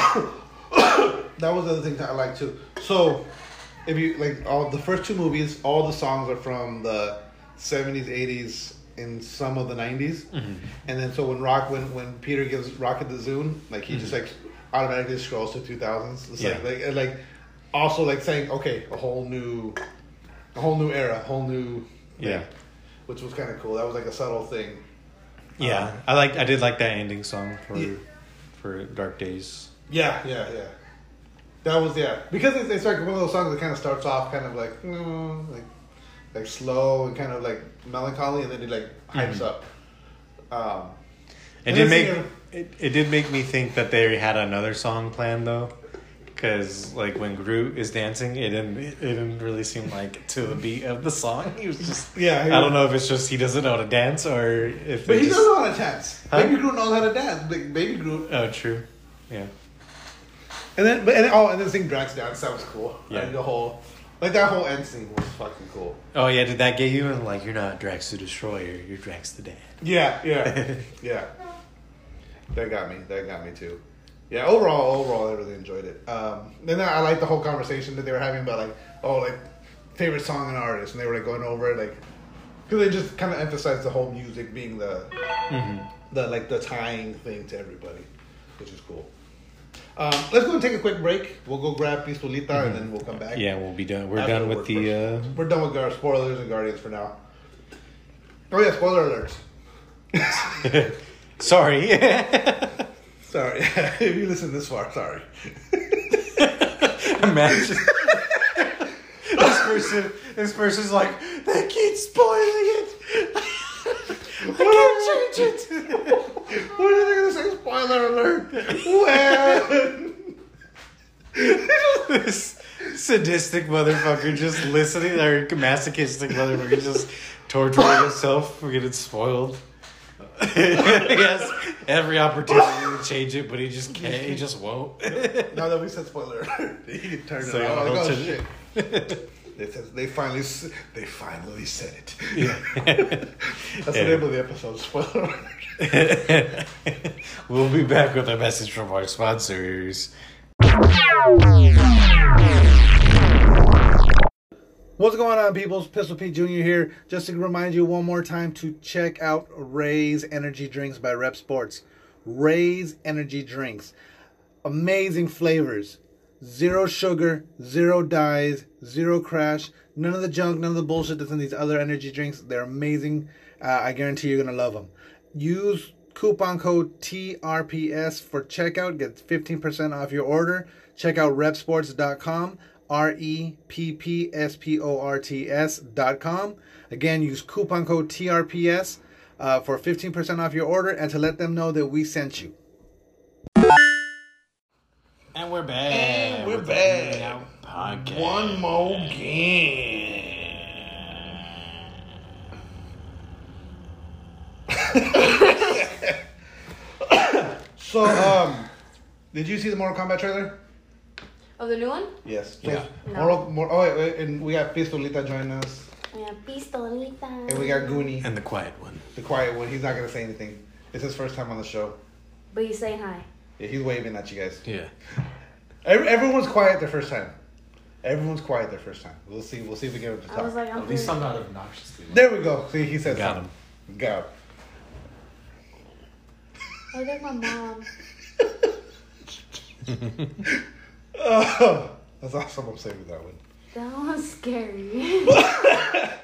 that was the other thing that I like too. So, if you like all the first two movies, all the songs are from the seventies, eighties, in some of the 90s
Mm-hmm.
and then so when Rock when when Peter gives Rocket the Zune like he just like automatically scrolls to 2000s it's like,
Mm-hmm. Yeah.
like and, like also like saying okay a whole new a whole new era a whole new thing,
Yeah.
which was kind of cool that was like a subtle thing
Yeah, I like. I did like that ending song for
Yeah.
for Dark Days.
Yeah, yeah, yeah. That was yeah because it's, it's like one of those songs that kind of starts off kind of like mm, like like slow and kind of like melancholy, and then it like hypes
Mhm.
up. Um,
It did make it, it did make me think that they had another song planned though, because like when Groot is dancing, it didn't it didn't really seem like to the beat of the song. He was just
Yeah,
I don't know if it's just he doesn't know how to dance or if
but he
just
doesn't know how to dance.
Huh?
Baby Groot knows how to dance. Like, Baby Groot,
oh true, yeah.
and then but and, oh, and then sing Drax dance. That was cool.
Yeah.
Like the whole like that whole end scene was fucking cool.
Oh yeah, did that get you? And like you're not Drax the Destroyer, you're Drax the Dad.
Yeah, yeah, yeah. That got me. That got me too. Yeah, overall, overall, I really enjoyed it. Um, then I like the whole conversation that they were having about like, oh, like favorite song and artist, and they were like going over it, like, because they just kind of emphasized the whole music being the,
Mm-hmm.
the like the tying thing to everybody, which is cool. Um, let's go and take a quick break. We'll go grab Pistolita and then we'll come back.
Yeah, we'll be done. We're
After
done with the. Uh.
We're done with our spoilers and Guardians for now. Oh yeah, spoiler alerts.
sorry.
Sorry, if you listen this far, sorry.
Imagine. this person, this person's like, they keep spoiling it. I can't change it.
What are they gonna say? Spoiler alert! When?
this sadistic motherfucker just listening, or masochistic motherfucker just torturing himself for getting spoiled. he has every opportunity to change it, but he just can't. He just won't.
now that we said spoiler alert, you can turn
So,
it off. Like, oh shit! They said they finally they finally said it.
Yeah.
That's the name of the episode. Spoiler alert.
we'll be back with a message from our sponsors.
What's going on, peoples? Pistol Pete Jr. here. Just to remind you one more time to check out Raze Energy Drinks by REPP Sports. Raze Energy Drinks. Amazing flavors. Zero sugar, zero dyes, zero crash, none of the junk, none of the bullshit that's in these other energy drinks. They're amazing. Uh, I guarantee you're going to love them. Use coupon code TRPS for checkout. Get 15% off your order. Check out reppsports.com. R E P P S P O R T S dot com. Again, use coupon code TRPS uh, for 15% off your order and to let them know that we sent you.
And we're back.
And we're
with the
back.
Hanging Podcast.
One more game. so, um, did you see the Mortal Kombat trailer?
Oh, the new one?
Yes.
Yeah.
No.
Mortal, Mor- oh, wait, wait, and we got Pistolita join us,
Yeah, pistolita.
and we got Goonie,
And the quiet one.
the quiet one. He's not gonna say anything. It's his first time on the show.
But he's saying hi.
Yeah, he's waving at you guys.
Yeah.
Every, everyone's quiet their first time. Everyone's quiet their first time. We'll see. We'll see if we get him to
I was
talk.
like, I'm
At least I'm not obnoxiously.
There we go. See, he said
Got
something. Got him.
I look like my mom.
Oh, that's awesome. I'm saving that one.
That was scary.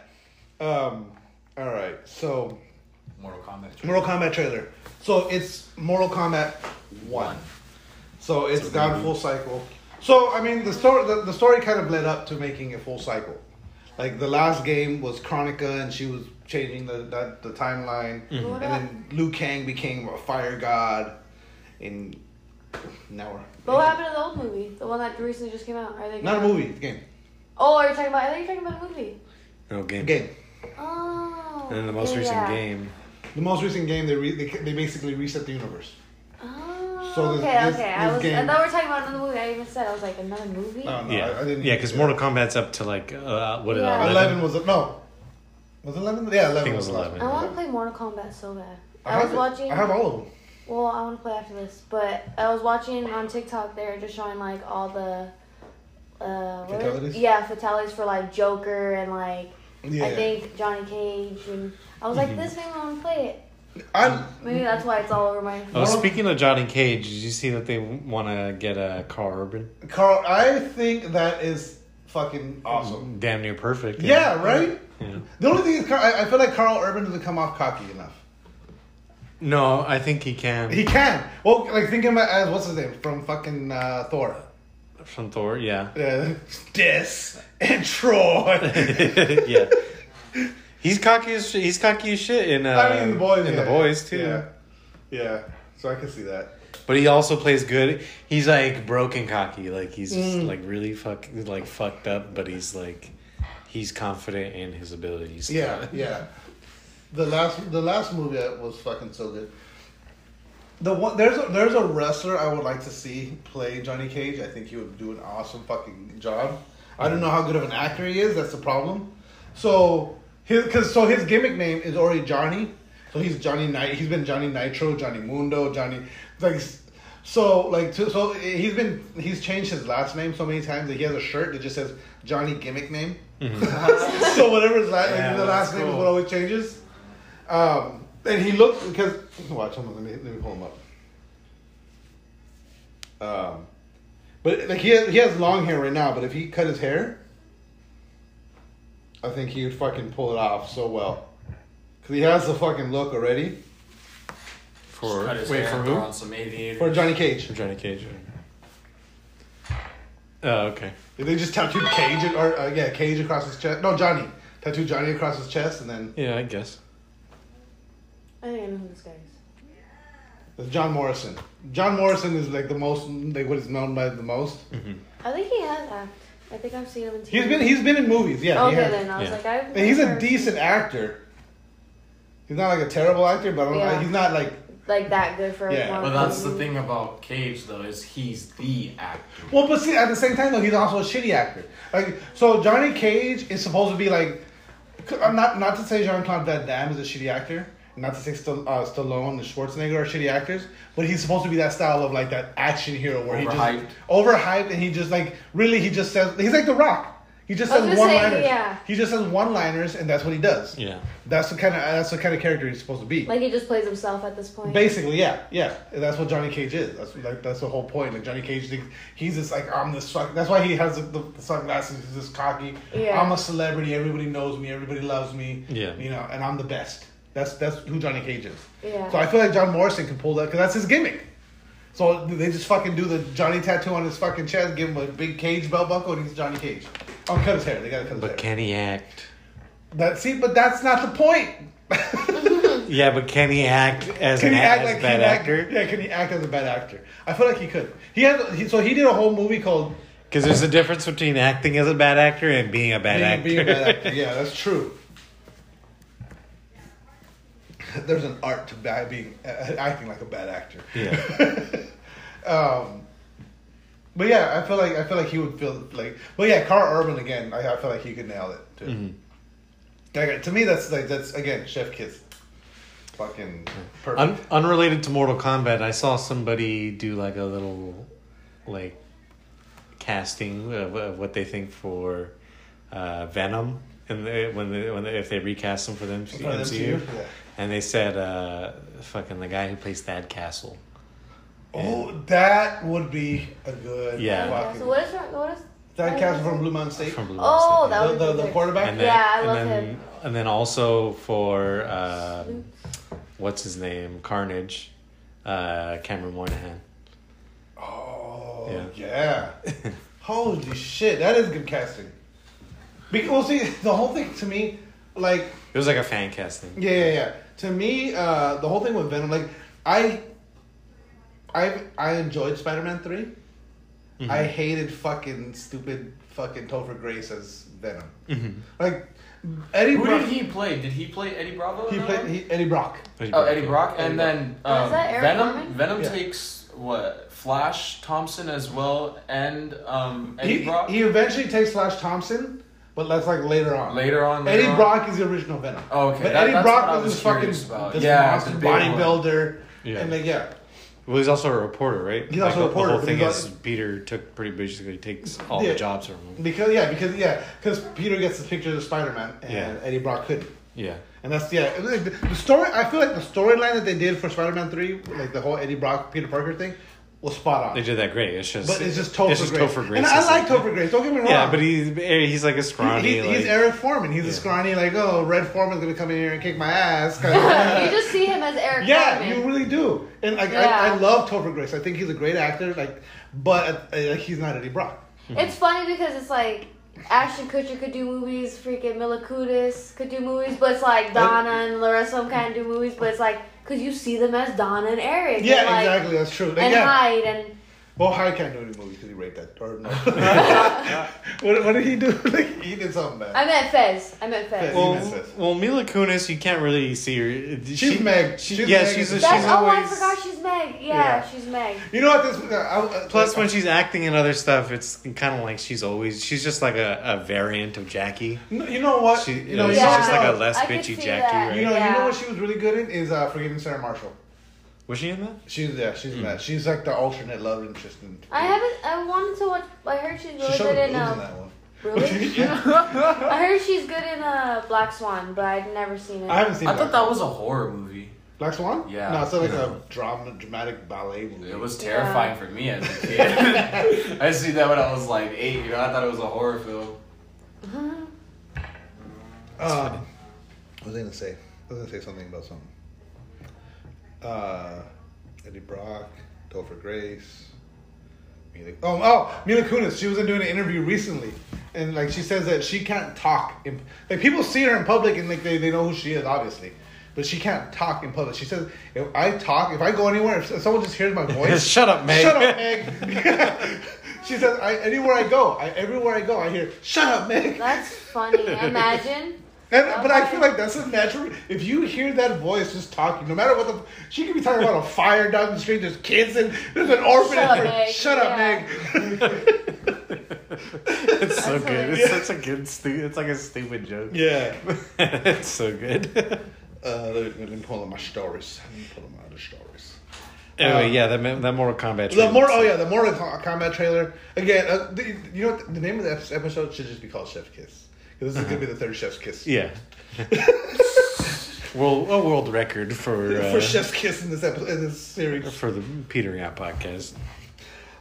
Um. All right. So
Mortal Kombat.
Mortal Kombat trailer. So it's Mortal Kombat One. So it's
It's a
gone
reboot.
full cycle. So I mean, the story the, the story kind of led up to making a full cycle. Like the last game was Kronika, and she was changing the that, the timeline,
Mm-hmm.
And then Liu Kang became a fire god, and now we're
But what happened to the old movie? The one that recently just came out? Are they
not a movie, it's a game.
Oh, are you talking about? I thought you were talking about a movie.
No game.
game.
Oh.
And then the most
yeah,
recent game.
The most recent game, they re- they, they basically reset the universe.
Oh.
So this-
okay,
this-
okay. I was.
game-
I thought we were talking about another movie. I even said I was like another movie.
Oh, no,
yeah.
I, I didn't.
yeah, because Mortal Kombat's up to like uh, what?
Yeah.
Uh,
11 was a, no. Was it 11? Yeah, 11
I think it was
the last
11.
I want to play Mortal Kombat so bad.
I,
I, was
have it.
watching.
I have all of them.
Well, I want to play after this, but I was watching on TikTok. They're just showing like all the. Uh, what
Fatalities?
yeah, fatalities for like Joker and like
Yeah.
I think Johnny Cage and I was like, this made I want to play it.
I'm
Maybe that's why it's all over my.
Oh, speaking of Johnny Cage, did you see that they want to get a Karl Urban?
Karl. I think that is fucking awesome.
Damn near perfect.
Yeah, right.
Yeah.
The only thing is, Karl, I, I feel like Karl Urban doesn't come off cocky enough.
No, I think he can.
He can. Well, like thinking about as what's his name from fucking uh, Thor.
From Thor, yeah.
Yeah, Dis and Troy.
yeah. He's cocky as. He's cocky as shit in uh,
I mean, the boys.
in
yeah.
the boys too.
Yeah, yeah. So I can see that.
But he also plays good. He's like broken cocky. Like he's
Mm.
like really fuck like fucked up, but he's like he's confident in his abilities.
Yeah, yeah. The last, the last movie was fucking so good. The one there's a, there's a wrestler I would like to see play Johnny Cage. I think he would do an awesome fucking job. I don't know how good of an actor he is. That's the problem. So his because so his gimmick name is already Johnny. So he's Johnny Night. He's been Johnny Nitro, Johnny Mundo, Johnny like. So like to, so he's been he's changed his last name so many times that he has a shirt that just says Johnny Gimmick Name. Mm-hmm. so whatever his last
Yeah,
like, the last
that's
name is what always changes. Um, and he looked because watch. Hold on, let me let me pull him up. Um, but like he has, he has long hair right now. But if he cut his hair, I think he would fucking pull it off so well. Cause he has the fucking look already
For wait for who?
on some aviators.
for Johnny Cage.
For Johnny Cage. Oh, okay.
If they just tattooed Cage or uh, yeah Cage across his chest. No, Johnny tattooed Johnny across his chest, and then
Yeah, I guess.
I think I know who this guy is.
it's John Morrison. John Morrison is like the most like what is known by the most. Mm-hmm.
I think he has act. I think I've seen him in. TV.
He's been he's been in movies. Yeah, he
Okay,
has.
then I was
Yeah.
like, I.
And he's a decent actor. He's not like a terrible actor, but I
Yeah.
he's not like
like that good for.
Yeah.
one
But that's the thing about Cage, though, is he's the actor.
well. But see, at the same time though, he's also a shitty actor. Like so, Johnny Cage is supposed to be like, I'm not not to say Jean Claude Van Damme is a shitty actor, not to say St- uh, Stallone and Schwarzenegger are shitty actors, but he's supposed to be that style of like that action hero where he just overhyped and he just like really he just says he's like The Rock. He just says one
say,
liners.
yeah.
He just says one liners and that's what he does.
Yeah.
That's the kind of that's the kind of character he's supposed to be.
Like he just plays himself at this point.
Basically, yeah, yeah. That's what Johnny Cage is. That's like that's the whole point. Like Johnny Cage thinks he's just like I'm this. Fuck. That's why he has the, the, the sunglasses. He's this cocky.
Yeah.
I'm a celebrity. Everybody knows me. Everybody loves me.
Yeah.
You know, and I'm the best. That's that's who Johnny Cage is.
Yeah.
So I feel like John Morrison can pull that because that's his gimmick. So they just fucking do the Johnny tattoo on his fucking chest, give him a big Cage belt buckle, and he's Johnny Cage. Oh, cut his hair. They gotta cut his
But
hair.
But can he act?
That see, but that's not the point.
Yeah, but can he act as
Can
an
he
act,
act
as
like
a bad
can he act-
actor?
Yeah, can he act as a bad actor? I feel like he could. He had he, so he did a whole movie called
Because there's a difference between acting as a bad actor and being a bad
being,
actor.
being a bad actor. Yeah, that's true. There's an art to bad being uh, acting like a bad actor.
yeah.
Um, but yeah, I feel like I feel like he would feel like. Well, yeah, Karl Urban again. I, I feel like he could nail it too.
Mhm.
Like, to me, that's like that's again Chef Kiss. Fucking perfect.
Un- unrelated to Mortal Kombat, I saw somebody do like a little, like, casting of, of what they think for uh, Venom, and they, when they, when they, if they recast them for the MCU,
For the MCU? Yeah.
And they said, uh, "Fucking the guy who plays Thad Castle."
Oh, that would be a good.
Yeah.
Yeah,
Fucking,
so what is what is?
that Castle from Blue Mountain State.
From Blue
Oh,
Mountain
that
State,
would
the,
be
the, the quarterback.
and then,
Yeah, I love
and then,
him.
And then also for uh, what's his name, Carnage, uh, Cameron Monaghan.
Oh
Yeah.
yeah. Holy shit, that is good casting. Because well, see, the whole thing to me, like,
It was like a fan casting.
yeah, yeah, yeah. To me, uh, the whole thing with Venom, like, I, I, I enjoyed Spider Man 3
Mm-hmm.
I hated fucking stupid fucking Topher Grace as Venom.
Mhm.
Like Eddie.
Who
Brock,
did he play? Did he play Eddie Bravo?
He played he, Eddie Brock.
Oh, Eddie Brock,
Eddie
and
Brock.
then
Oh, is
um,
that Eric
Venom.
Foreman?
Venom
Yeah.
takes what Flash Thompson as well, and um, Eddie
He,
Brock
he eventually takes Flash Thompson, but that's like later on.
later on. later
Eddie
on.
Brock is the original Venom.
Oh, okay.
But
that-
Eddie Brock
what I
was this fucking this
Yeah,
monster
the big one.
bodybuilder,
Yeah.
and like yeah,
Well, he's also a reporter, right?
He's also a reporter,
The whole thing
he's
is
al-
Peter took pretty basically takes all
Yeah.
the jobs from him.
because yeah, because yeah, because Peter gets the picture of Spider Man, and
Yeah.
Eddie Brock couldn't.
Yeah.
And that's yeah. it was like The the story I feel like the storyline that they did for Spider Man Three, like the whole Eddie Brock Peter Parker thing, was spot on.
They did that great. It's just
But it's just Topher
it's just
Grace.
Topher Grace.
And I like Topher Grace. Don't get me wrong.
Yeah, but he he's like a scrawny.
he-
like,
he's Eric Foreman. He's
Yeah.
a scrawny, like, oh, Red Foreman's gonna come in here and kick my ass. Kind of.
you just see him as Eric
yeah,
Foreman.
you really do. And like,
Yeah.
I, I love Topher Grace. I think he's a great actor. Like, but uh, he's not Eddie Brock.
It's funny because it's like Ashton Kutcher could do movies, freaking Mila Kunis could do movies, but it's like Donna and the rest of them kind of do movies, but it's like because you see them as Donna and Eric.
Yeah,
and like,
exactly. That's true. Like,
And
yeah.
Hyde and
Well, Hyde can't do any movies because he raped that. Or no. what, what did he do? like, he did something bad.
I meant Fez. I meant Fez.
Fez.
Well,
He misses.
well, Mila Kunis, you can't really see her.
She's
she,
Meg.
She,
She's
yeah,
Meg.
she's a, she's
That's, oh, I
always.
forgot she's Meg. Yeah,
Yeah.
she's Meg.
You know what? This. Uh, I, uh,
Plus, when she's acting in other stuff, it's kind of like she's always she's just like a, a variant of Jackie.
No, you know what?
She,
you know,
she's
you
just like a less
I could
bitchy
see
Jackie,
that.
right?
You know, you
Yeah.
know what she was really good in is uh, Forgetting Sarah Marshall.
Was she in that?
She's yeah, she's in
Hmm.
that. She's like the alternate love interest in.
I haven't. I wanted to watch. I heard she's
She
really
showed
good
boobs
in.
in
Um,
that one.
really? I heard she's good in uh, Black Swan, but I'd never seen it.
I haven't seen.
I
Black
thought that was a horror movie.
Black Swan.
Yeah.
No, it's not like
No.
a drama, dramatic ballet movie.
It was
Yeah.
terrifying for me as a kid. I see that when I was like eight. You know, I thought it was a horror film.
Um, what was I gonna say? I was gonna say something about something. Uh, Eddie Brock, Topher Grace. Mila, oh, oh, Mila Kunis. She was doing an interview recently, and like she says that she can't talk. In, like people see her in public and like they, they know who she is, obviously, but she can't talk in public. She says if I talk, if I go anywhere, if someone just hears my voice,
Shut up, Meg.
Shut up, Meg. she says I, anywhere I go, I, everywhere I go, I hear "Shut up, Meg."
That's funny. Imagine.
And, but I feel like that's a natural. If you hear that voice just talking, no matter what the, she could be talking about a fire down the street. There's kids and there's an orphanage.
Shut up,
there.
Meg.
Shut up,
Yeah.
Meg.
It's so
That's
good.
hilarious.
It's such a good. Stu- it's like a stupid joke.
yeah.
it's so good.
Uh, let me pull up my stories. Let me pull up my other stories.
anyway,
Um,
yeah, that that Mortal Kombat.
The more,
was
oh yeah, the Mortal Kombat trailer again. Uh, the, you know what? The name of the episode should just be called Chef's Kiss because this is gonna be the third Chef's Kiss.
Yeah. world a world record for uh,
For Chef's Kiss in this episode, in this series.
for the Peter Out podcast.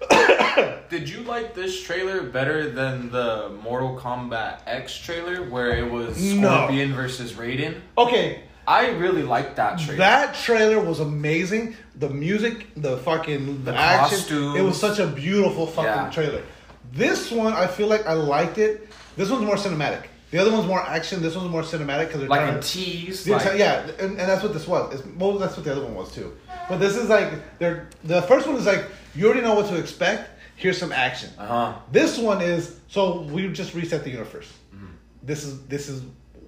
Did you like this trailer better than the Mortal Kombat X trailer where it was
No.
Scorpion versus Raiden?
Okay,
I really liked that trailer.
That trailer was amazing. The music, the fucking
The
action.
costumes.
It was such a beautiful fucking
Yeah.
trailer. This one, I feel like I liked it. This one's more cinematic. The other one's more action. This one's more cinematic because they're
like
trying
a
to.
tease.
the
Like,
entire- yeah, and, and that's what this was. It's, well, that's what the other one was too. But this is like they're the first one is like you already know what to expect. Here's some action.
Uh huh.
This one is so we just reset the universe.
Mm-hmm.
This is this is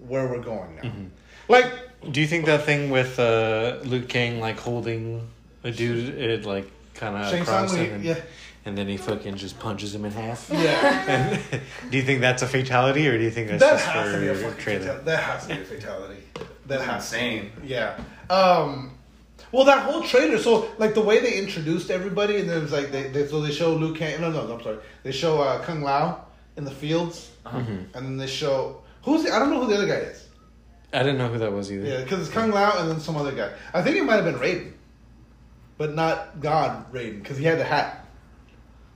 where we're going now. Like
Do you think that thing with uh, Liu Kang like holding a dude, it like kind of
Shang
across
Tsung,
him, and,
yeah.
And then he fucking just punches him in half?
yeah.
And do you think that's a fatality, or do you think that's
That
just
has to be a
for
fucking
trailer?
fatality. That has to be a fatality. That
That's
has to.
insane.
Yeah. Um. Well, that whole trailer. So, like the way they introduced everybody, and then it was like they, they so they show Luke. Kang. No, no, no, I'm sorry. They show uh, Kung Lao in the fields,
Uh-huh.
and then they show who's the, I don't know who the other guy is.
I didn't know who that was either.
Yeah, because it's Kung Lao and then some other guy. I think it might have been Raiden, but not God Raiden because he had the hat.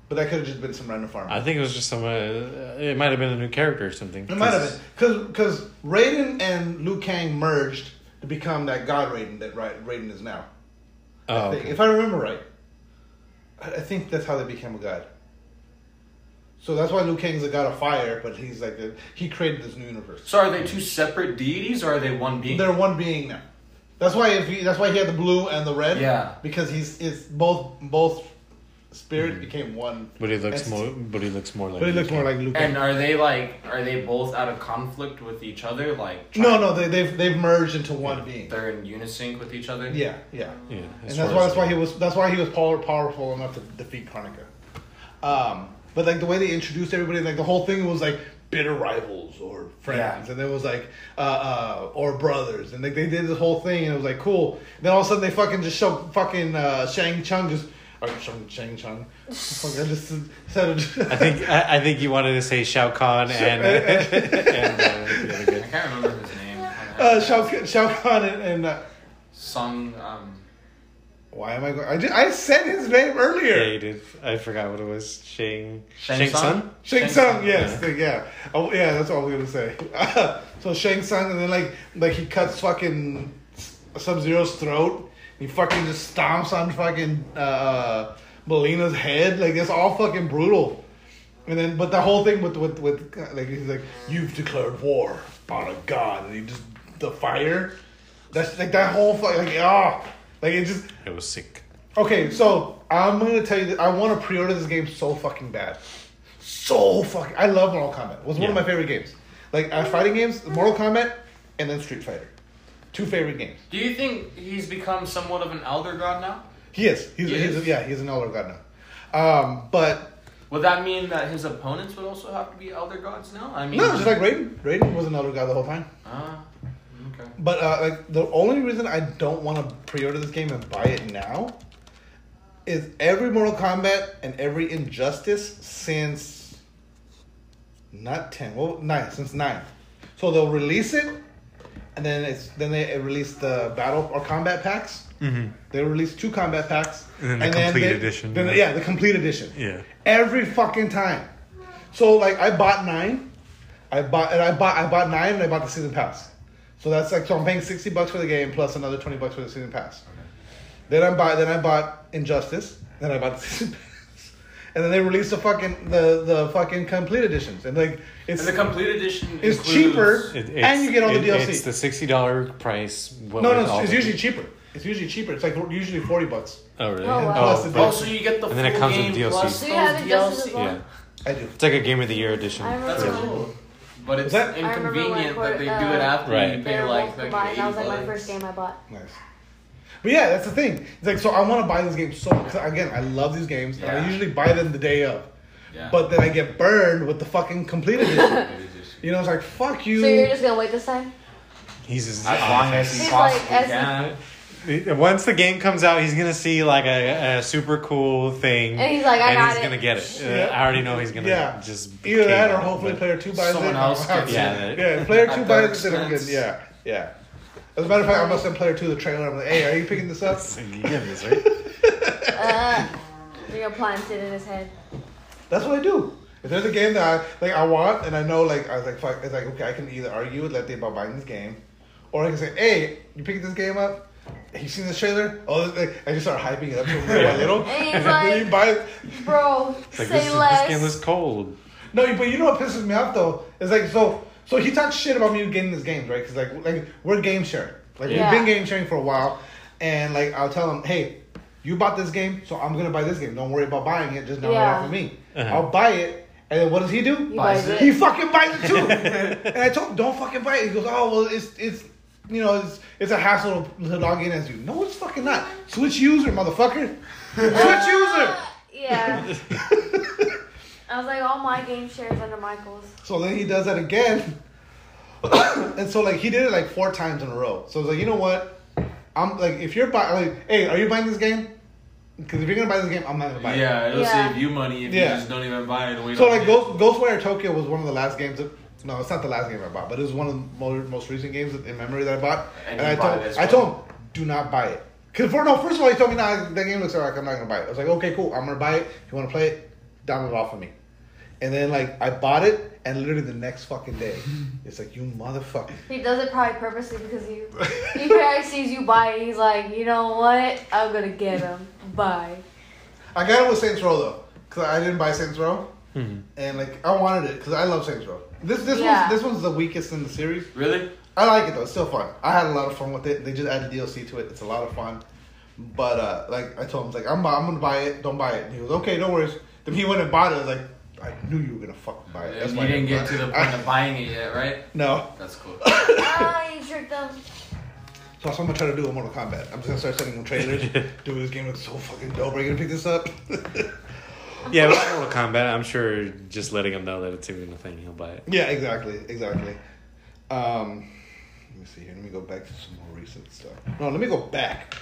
But that could have just been some random farmer.
I think it was just some. Uh, it might have been a new character or something.
It might have been because because Raiden and Liu Kang merged to become that God Raiden that Ra- Raiden is now.
Oh,
I think,
okay.
If I remember right, I I think that's how they became a god. So that's why Liu Kang's a god of fire, but he's like a, he created this new universe.
So are they two separate deities or are they one being?
They're one being now. That's why if he, that's why he had the blue and the red.
Yeah.
Because he's it's both both spirit became one.
but he looks
entity.
more. But he looks more like.
But he
Luke
looks more like Liu Kang.
and are they like are they both out of conflict with each other? Like
no, no, they, they've they've merged into one being.
they're in unison with each other.
Yeah, yeah.
Yeah,
and that's why that's why he was that's why he was power, powerful enough to defeat Kronika. Um, but like the way they introduced everybody, like the whole thing was like bitter rivals or friends,
Yeah.
and it was like uh, uh, or brothers, and like they did this whole thing, and it was like cool. then all of a sudden they fucking just show fucking uh, Shang Chung just. Or Shang, Shang Chung. I just said it.
I think I, I think you wanted to say Shao Kahn and and uh,
I can't remember his name.
uh, Shao, Shao Kahn and, and uh,
Sung. Um,
why am I going? I, just, I said his name
Yeah,
earlier.
you did. I forgot what it was. Shang.
Shang
Shang
Tsung?
Sun?
Shang
Shang
Tsung,
Tsung,
yes, yeah. yeah. Oh, yeah, that's all I was gonna say. so Shang Tsung, and then like, like he cuts fucking Sub Zero's throat. He fucking just stomps on fucking uh, Mileena's head. Like it's all fucking brutal. And then, but the whole thing with with with like he's like, you've declared war on a god, and he just the fire. That's like that whole fuck like ah, like it just
It was sick.
Okay, so I'm gonna tell you that I want to pre-order this game so fucking bad, so fucking. I love Mortal Kombat. It was one of my favorite games. Like uh, fighting games, Mortal Kombat, and then Street Fighter, two favorite games.
do you think he's become somewhat of an elder god now?
He is. He's,
He
he's
is?
yeah. He's an elder god now. Um, but
Would that mean that his opponents would also have to be elder gods now? I mean,
no, just like Raiden. Raiden was an elder god the whole time.
Ah, okay.
But uh, like the only reason I don't want to pre-order this game and buy it now is every Mortal Kombat and every Injustice since not ten, well nine since nine. So they'll release it, and then it's then they released the battle or combat packs.
Mm-hmm.
They released two combat packs,
And then the complete
they-
edition,
Then,
yeah.
yeah, the complete edition.
Yeah.
Every fucking time. So like I bought nine, I bought and I bought I bought nine and I bought the season pass. So that's like so I'm paying sixty bucks for the game plus another twenty bucks for the season pass. Then I buy then I bought Injustice. Then I bought the season pass. And then they released the fucking the the fucking complete editions and like it's
And the complete edition
it's
includes-
cheaper
It,
and you get all the DLC.
It's the sixty dollar price. what
no, no, it's, it's usually cheaper. It's usually cheaper. It's like usually forty bucks.
Oh really?
Oh, wow.
Plus the
Oh, so you get the
And
full
then it comes with
game
DLC.
plus
So you
those
have Injustice as
DLC.
Yeah,
I do.
it's like a game of the year edition.
That's
when-
cool. But it's
that-
I remember when
inconvenient that they do
uh,
it after
Right.
you
They
pay
were
like the.
That was like my first game I bought.
Nice. But yeah, that's the thing. It's like so I want to buy this game so cause again I love these games and I usually buy them the day of,
Yeah.
but then I get burned with the fucking complete edition. you know, it's like fuck you.
So you're just gonna wait this time?
He's just,
as long as he
He's like,
possibly can.
Once the game comes out, he's gonna see like a, a super cool thing,
And he's like, I
and
got
he's
it.
gonna get it. Uh, I already know he's gonna
Yeah.
just
Either that or hopefully player two buys
Someone
it.
else gets
Yeah,
it.
yeah. Player two
their
buys it. Then I'm good.
expense.
Yeah, yeah. As a matter of fact, I must send player two the trailer. I'm like, hey, are you picking this up?
You get this, right?
Uh, you're gonna plant it in his head.
That's what I do. If there's a game that I like, I want, and I know, like, I was like, fuck, it's like, okay, I can either argue with Letty about buying this game, or I can say, hey, you picking this game up? You seen this trailer? Oh, this- like, I just start hyping it up to him little by little,
And he's
and
like-
you buy it.
Bro,
It's like
say
this, is-
less.
this game is cold.
No, but you know what pisses me off though? It's like so. So he talks shit about me getting this games, right? Because like, like we're game sharing. Like
Yeah.
we've been game sharing for a while, and like I'll tell him, hey, you bought this game, so I'm gonna buy this game. Don't worry about buying it. Just download
Yeah.
it for me.
Uh-huh.
I'll buy it, and then what does he do?
He
buys
buys
it.
it.
He fucking buys it too. and I told him, don't fucking buy it. He goes, oh well, it's it's you know it's it's a hassle to log in as you. No, it's fucking not. Switch user, motherfucker. Switch user.
Yeah. I was like, all my game shares under Michael's.
So then he does that again. and so like he did it like four times in a row. So it's like, you know what? I'm like, if you're buying, like, hey, are you buying this game? Because if you're gonna buy this game, I'm not gonna buy it.
Yeah, it'll
Yeah.
save you money if
Yeah.
you just don't even buy it. And wait
So
on
like
it.
Ghost, Ghostwire Tokyo was one of the last games that. No, it's not the last game I bought, but it was one of the more, most recent games in memory that I bought.
And
And,
you
I
bought
told,
it as
I
well.
told him, do not buy it. Cause for no, first of all, he told me, nah, that game looks like I'm not gonna buy it. I was like, okay, cool. I'm gonna buy it. If you want to play it, download off of me. And then like I bought it, and literally the next fucking day, it's like you motherfucker.
He does it probably purposely because he he probably sees you buy it. He's like, you know what? I'm gonna get him. Bye.
I got it with Saints Row though, cause I didn't buy Saints Row,
Mhm.
and like I wanted it because I love Saints Row. This this
Yeah.
one's this one's the weakest in the series.
really?
I like it though; it's still fun. I had a lot of fun with it. They just added DLC to it. It's a lot of fun. But uh, like I told him, like I'm I'm gonna buy it. Don't buy it. And he was okay. No worries. Then he went and bought it. I was like, I knew you were gonna fucking buy it. That's
And
why
you
I
didn't get
buy
to
it.
the point of buying it yet, right?
No.
That's cool.
ah, you tricked him.
So that's what I'm gonna try to do with Mortal Kombat. I'm just gonna start sending them trailers. Dude, this game looks so fucking dope. Are you gonna pick this up?
Yeah, with Mortal Kombat, I'm sure just letting him know that it's even a thing, he'll buy it.
Yeah, exactly, exactly. Um, let me see here. Let me go back to some more recent stuff. No, let me go back,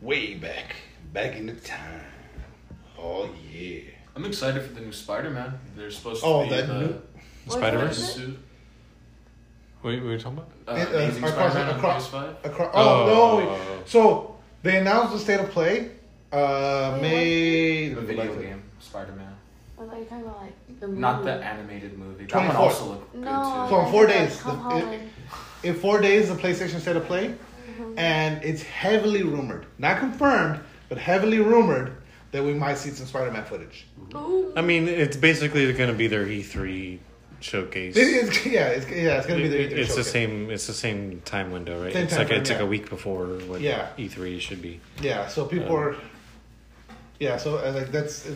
way back, back in the time. Oh yeah.
I'm excited for the new Spider-Man. They're supposed to
Oh,
be
that
the
new-
Spider
What
Verse.
is
suit.
What, what are you talking about?
Uh,
It, uh,
Amazing
across-
Spider-Man on
across-
PS5?
Across,
Oh.
oh, no! So they announced the state of play. Uh,
Wait,
May
The video
go back to it.
game, Spider-Man.
I thought you were talking about like the movie.
Not the animated movie. That one
24th.
also looked good
No.
too.
So in four days, the-
Holland.
In four days, the PlayStation State of Play,
Mm-hmm.
and it's heavily rumored, not confirmed, but heavily rumored that we might see some Spider-Man footage.
Ooh.
I mean, it's basically going to be their E3 showcase.
It's, yeah, it's, yeah, it's gonna be their the.
It- it's the same. It's the same time window, right?
Same
it's like
frame,
it's like a week before what
Yeah.
E3 should be.
Yeah, so people
Um,
are. Yeah, so uh, like that's.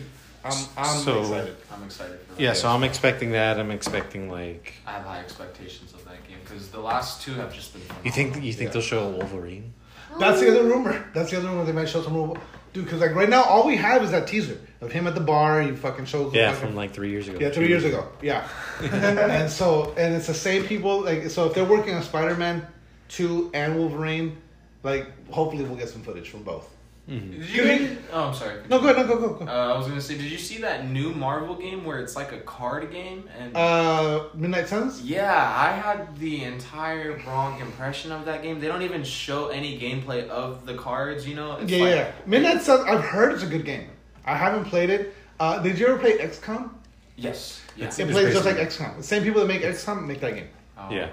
I'm I'm
So-
excited.
I'm excited for that.
Yeah, so I'm expecting that. I'm expecting like.
I have high expectations of that game because the last two have just been.
You think you think
Yeah.
they'll show a Wolverine?
That's the other rumor. That's the other rumor. They might show some rumor. Dude, because like right now, all we have is that teaser of him at the bar. You fucking shows. the
Yeah,
fucking-
from like three years ago.
Yeah, three years ago. Yeah, and so and it's the same people. Like so, if they're working on Spider Man two and Wolverine, like hopefully we'll get some footage from both.
Mhm.
Did you guys, oh, I'm sorry.
No, go ahead. No, go go go.
Uh, I was gonna say, did you see that new Marvel game where it's like a card game and?
Uh, Midnight Suns.
yeah, I had the entire wrong impression of that game. They don't even show any gameplay of the cards. You know? It's
Yeah,
like-
yeah. Midnight Suns. I've heard it's a good game. I haven't played it. Uh, did you ever play XCOM?
Yes. Yeah.
It's-
It plays just like
basically-
XCOM. The same people that make XCOM make that game.
Oh,
Yeah.
okay.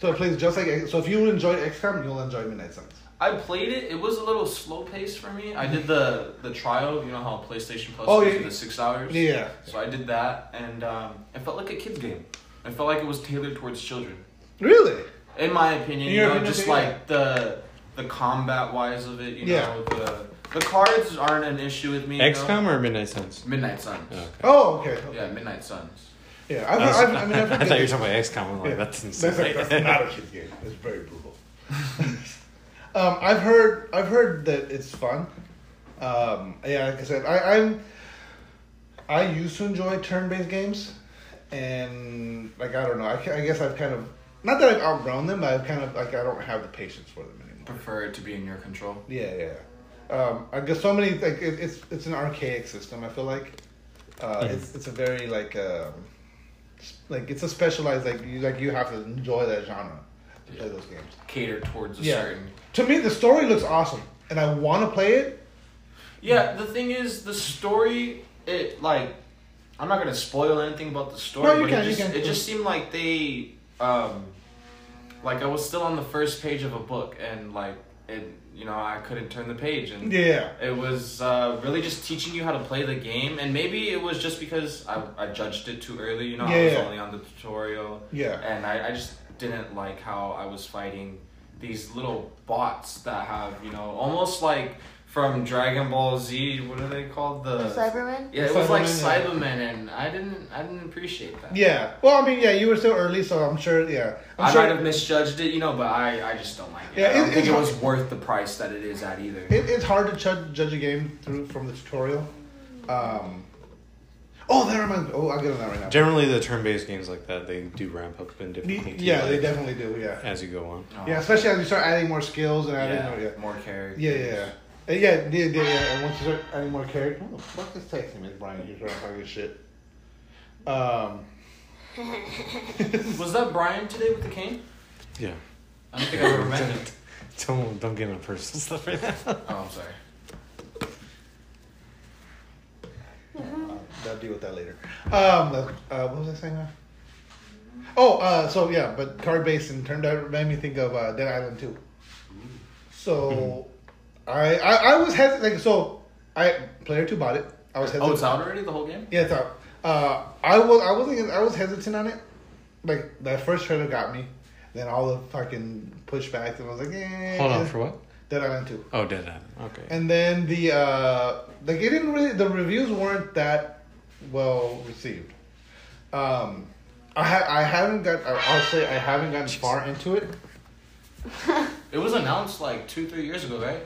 So it plays just like so. If you enjoyed XCOM, you'll enjoy Midnight Suns.
I played it. It was a little slow paced for me. I did the the trial. You know how PlayStation Plus
Oh,
gives
yeah.
you the six hours.
Yeah.
So I did that, and um, it felt like a kids game. I felt like it was tailored towards children,
Really?
in my opinion.
In
You know,
opinion,
just
yeah.
like the the combat wise of it. You
Yeah.
know, the the cards aren't an issue with me. you know.
XCOM or Midnight Suns?
Midnight Suns.
Oh, okay.
Oh, okay. okay.
Yeah, Midnight Suns.
Yeah, I've,
I, was-
I've, I mean, I've
I thought you were talking about XCOM. I'm like,
Yeah.
that's
That's,
insane.
like, that's not a kid's game. It's very brutal. um, I've heard I've heard that it's fun. Um, yeah, like I said, I, I'm I used to enjoy turn-based games, and like I don't know, I, I guess I've kind of not that I've outgrown them, but I've kind of like I don't have the patience for them anymore.
Prefer it to be in your control.
Yeah, yeah. Um, I guess so many like it, it's it's an archaic system. I feel like uh,
Mhm.
it's it's a very like um, like it's a specialized like you like you have to enjoy that genre to play those games.
Cater towards a
Yeah.
certain.
To me, the story looks awesome, and I want to play it.
Yeah, the thing is, the story, it like, I'm not gonna spoil anything about the story,
No, you
but
can,
it
you
just,
can.
it just seemed like they, um, like I was still on the first page of a book, and like it, you know, I couldn't turn the page, and
Yeah,
it was uh, really just teaching you how to play the game, and maybe it was just because I, I judged it too early, you know, I was
Yeah.
only on the tutorial,
yeah,
and I, I just didn't like how I was fighting these little bots that have, you know, almost like from Dragon Ball Z. What are they called? The
Saibaman?
yeah, it was like
Saibamen, yeah.
Saibamen, and I didn't, I didn't appreciate that.
yeah. Well, I mean, yeah, you were still early, so I'm sure. Yeah, I'm
I
sure.
might have misjudged it, you know, but I, I just don't like it.
Yeah,
I don't
it-
think
it's
it was worth the price that it is at either.
It, it's hard to judge, judge a game through from the tutorial. Um, oh, that reminds me. Oh, I'll get on that right now.
Generally, the turn-based games like that, they do ramp up in difficulty.
Yeah, they definitely do. Yeah.
as you go on.
Oh,
Yeah, especially as you start adding more skills and adding
yeah,
more. Yeah,
more characters.
yeah, yeah. yeah. Uh, Yeah, yeah, yeah, yeah. And once you start adding more characters, what the fuck is texting me, Brian? You're trying to talk your shit. Um,
Was that Brian today with the cane?
Yeah.
I don't think I ever met him.
Don't don't get on personal stuff right now.
Oh, I'm sorry.
uh, I'll deal with that later. Um, uh, what was I saying? Oh, uh, so yeah, but card based and turned out made me think of uh, Dead Island 2. So, I, I I was hesitant. Like, so I player two bought it. I was hesitant.
Oh, it's out already. The whole game.
Yeah, it's out. Uh, I was I wasn't I was hesitant on it. Like that first trailer got me. Then all the fucking pushbacks, and I was like, eh.
Hold on for what?
Dead Island 2.
Oh, Dead Island. Okay.
And then the uh like it didn't really the reviews weren't that well received. Um I ha- I haven't got I- I'll say I haven't gotten far into it.
It was announced like two, three years ago, right?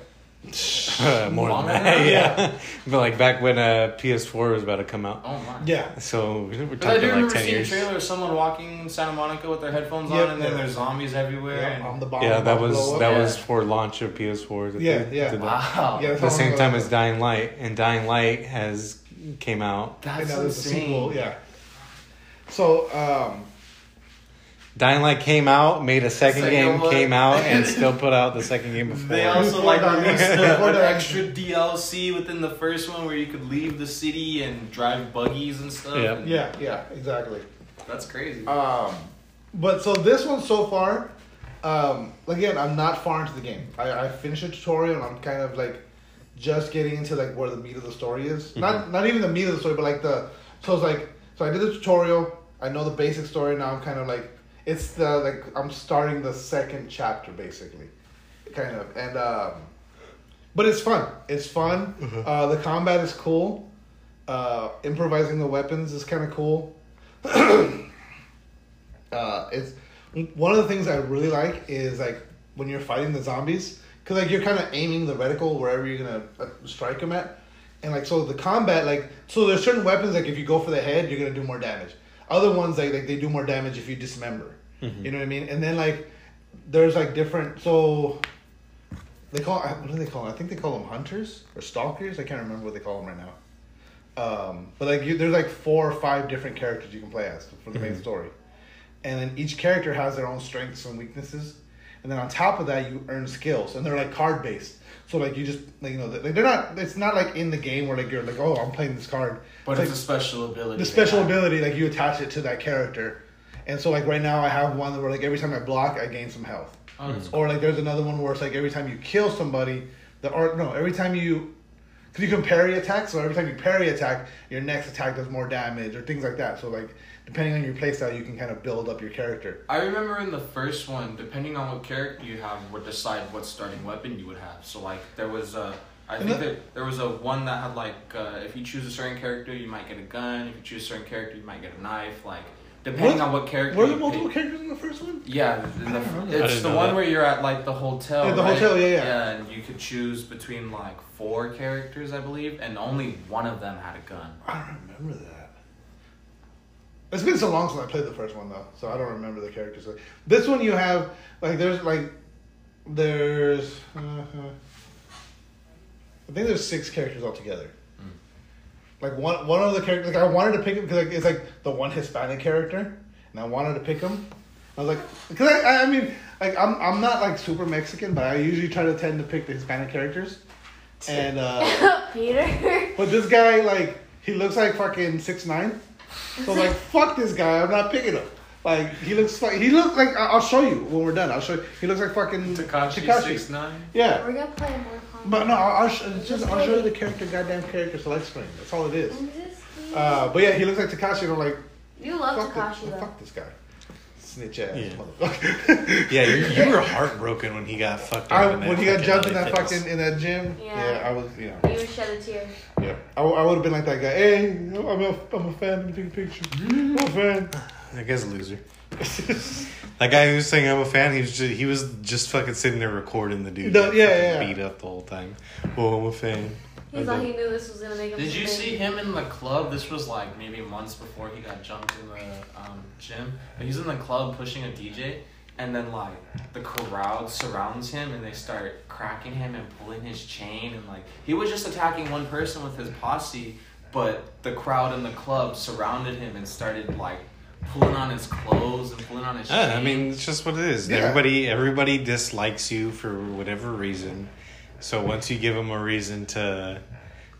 Uh, more than
Longer
that,
than that?
yeah. but like back when uh, PS4 was about to come out,
Oh my.
Yeah.
so we're
Because I
talking
do
like
remember
ten
seeing
years.
a trailer of someone walking in Santa Monica with their headphones
Yep,
on, and then there's zombies everywhere.
Yeah,
and-
on the bomb.
Yeah, that was that
Yeah.
was for launch of PS4. that
Yeah,
they
yeah.
did that.
wow.
Yeah,
At the same time as Dying Light, and Dying Light has came out.
And
That's
now there's a
insane.
sequel, yeah. So, um
Dying Light came out, made a second,
Second
game,
one.
came out, and still put out the second game before.
They also like
Before
released
that-
the, an extra DLC within the first one where you could leave the city and drive buggies and stuff.
Yeah.
and
Yeah, yeah, exactly.
That's crazy.
Um, but so this one so far, um, again, I'm not far into the game. I, I finished a tutorial and I'm kind of like just getting into like where the meat of the story is. Not not even the meat of the story, but like the so it's like so I did the tutorial. I know the basic story now. I'm kind of like it's the like I'm starting the second chapter basically, kind of and um, but it's fun. It's fun. Uh, the combat is cool. Uh, improvising the weapons is kind of cool. uh, it's one of the things I really like is like when you're fighting the zombies because like you're kind of aiming the reticle wherever you're gonna uh, strike them at, and like so the combat like so there's certain weapons like if you go for the head you're gonna do more damage. Other ones like, like they do more damage if you dismember. You know what I mean? And then like there's like different so they call what do they call them? I think they call them hunters or stalkers. I can't remember what they call them right now. Um, but like you, there's like four or five different characters you can play as for the main story, and then each character has their own strengths and weaknesses, and then on top of that you earn skills, and they're like card based. So like you just like you know they- they're not. It's not like in the game where like you're like oh I'm playing this card.
but
it's
it's,
like
a special ability.
the special ability like you attach it to that character, and so like right now I have one where like every time I block I gain some health.
Oh,
Or like there's another one where it's like every time you kill somebody, the or no, every time you, because you can parry attack, so every time you parry attack, your next attack does more damage or things like that. So like depending on your playstyle, you can kind of build up your character.
I remember in the first one, depending on what character you have, would decide what starting weapon you would have. So like there was a, I
And
think
that-
that there was a one that had like uh, if you choose a certain character, you might get a gun. If you choose a certain character, you might get a knife. Like depending
Was-
on what character.
Were there multiple
pick.
characters in the first one?
Yeah, the,
I don't remember.
I
it's the one
that.
where you're at like the hotel.
Yeah, the
right?
hotel, yeah, yeah.
Yeah, and you could choose between like four characters, I believe, and only one of them had a gun.
I don't remember that. It's been so long since I played the first one though, so I don't remember the characters. This one you have like there's like there's uh, I think there's six characters altogether. Like one one of the characters, like I wanted to pick him because like, it's like the one Hispanic character, and I wanted to pick him. I was like, because I, I I mean like I'm I'm not like super Mexican, but I usually try to tend to pick the Hispanic characters, and uh,
Peter.
but this guy, like, he looks like fucking six nine. So like, fuck this guy. I'm not picking him. Like he looks like he looks like I- I'll show you when we're done. I'll show you. He looks like fucking
Tekashi six nine.
Yeah,
We're gonna play more
but no, I'll, I'll, sh- it's just, I'll show you the character, goddamn character select screen. That's all it is. Uh, but yeah, he looks like Tekashi. And I'm like,
you love
fuck, Tekashi
though.
fuck this guy, snitch ass
Yeah.
motherfucker.
Yeah, you, you were heartbroken when he got fucked up.
I, when he got jumped in that
Fitness.
fucking in that gym,
Yeah.
yeah, I was, you know.
You would shed a tear.
Yeah, I, I would have been like that guy. Hey, I'm a, I'm a fan. Let me take a picture. I'm a fan.
That guy's a loser. That guy who was saying I'm a fan, he was just, he was just fucking sitting there recording the dude.
No, yeah, yeah.
Beat up the whole time. Oh, I'm a fan.
He thought he knew this was gonna make him.
Did you
big.
see him in the club? This was like maybe months before he got jumped in the um, gym. But he's in the club pushing a DJ, and then like the crowd surrounds him and they start cracking him and pulling his chain and like he was just attacking one person with his posse, but the crowd in the club surrounded him and started like pulling on his clothes and pulling on his.
Yeah, I mean, it's just what it is.
Yeah.
Everybody, everybody dislikes you for whatever reason. So once you give them a reason to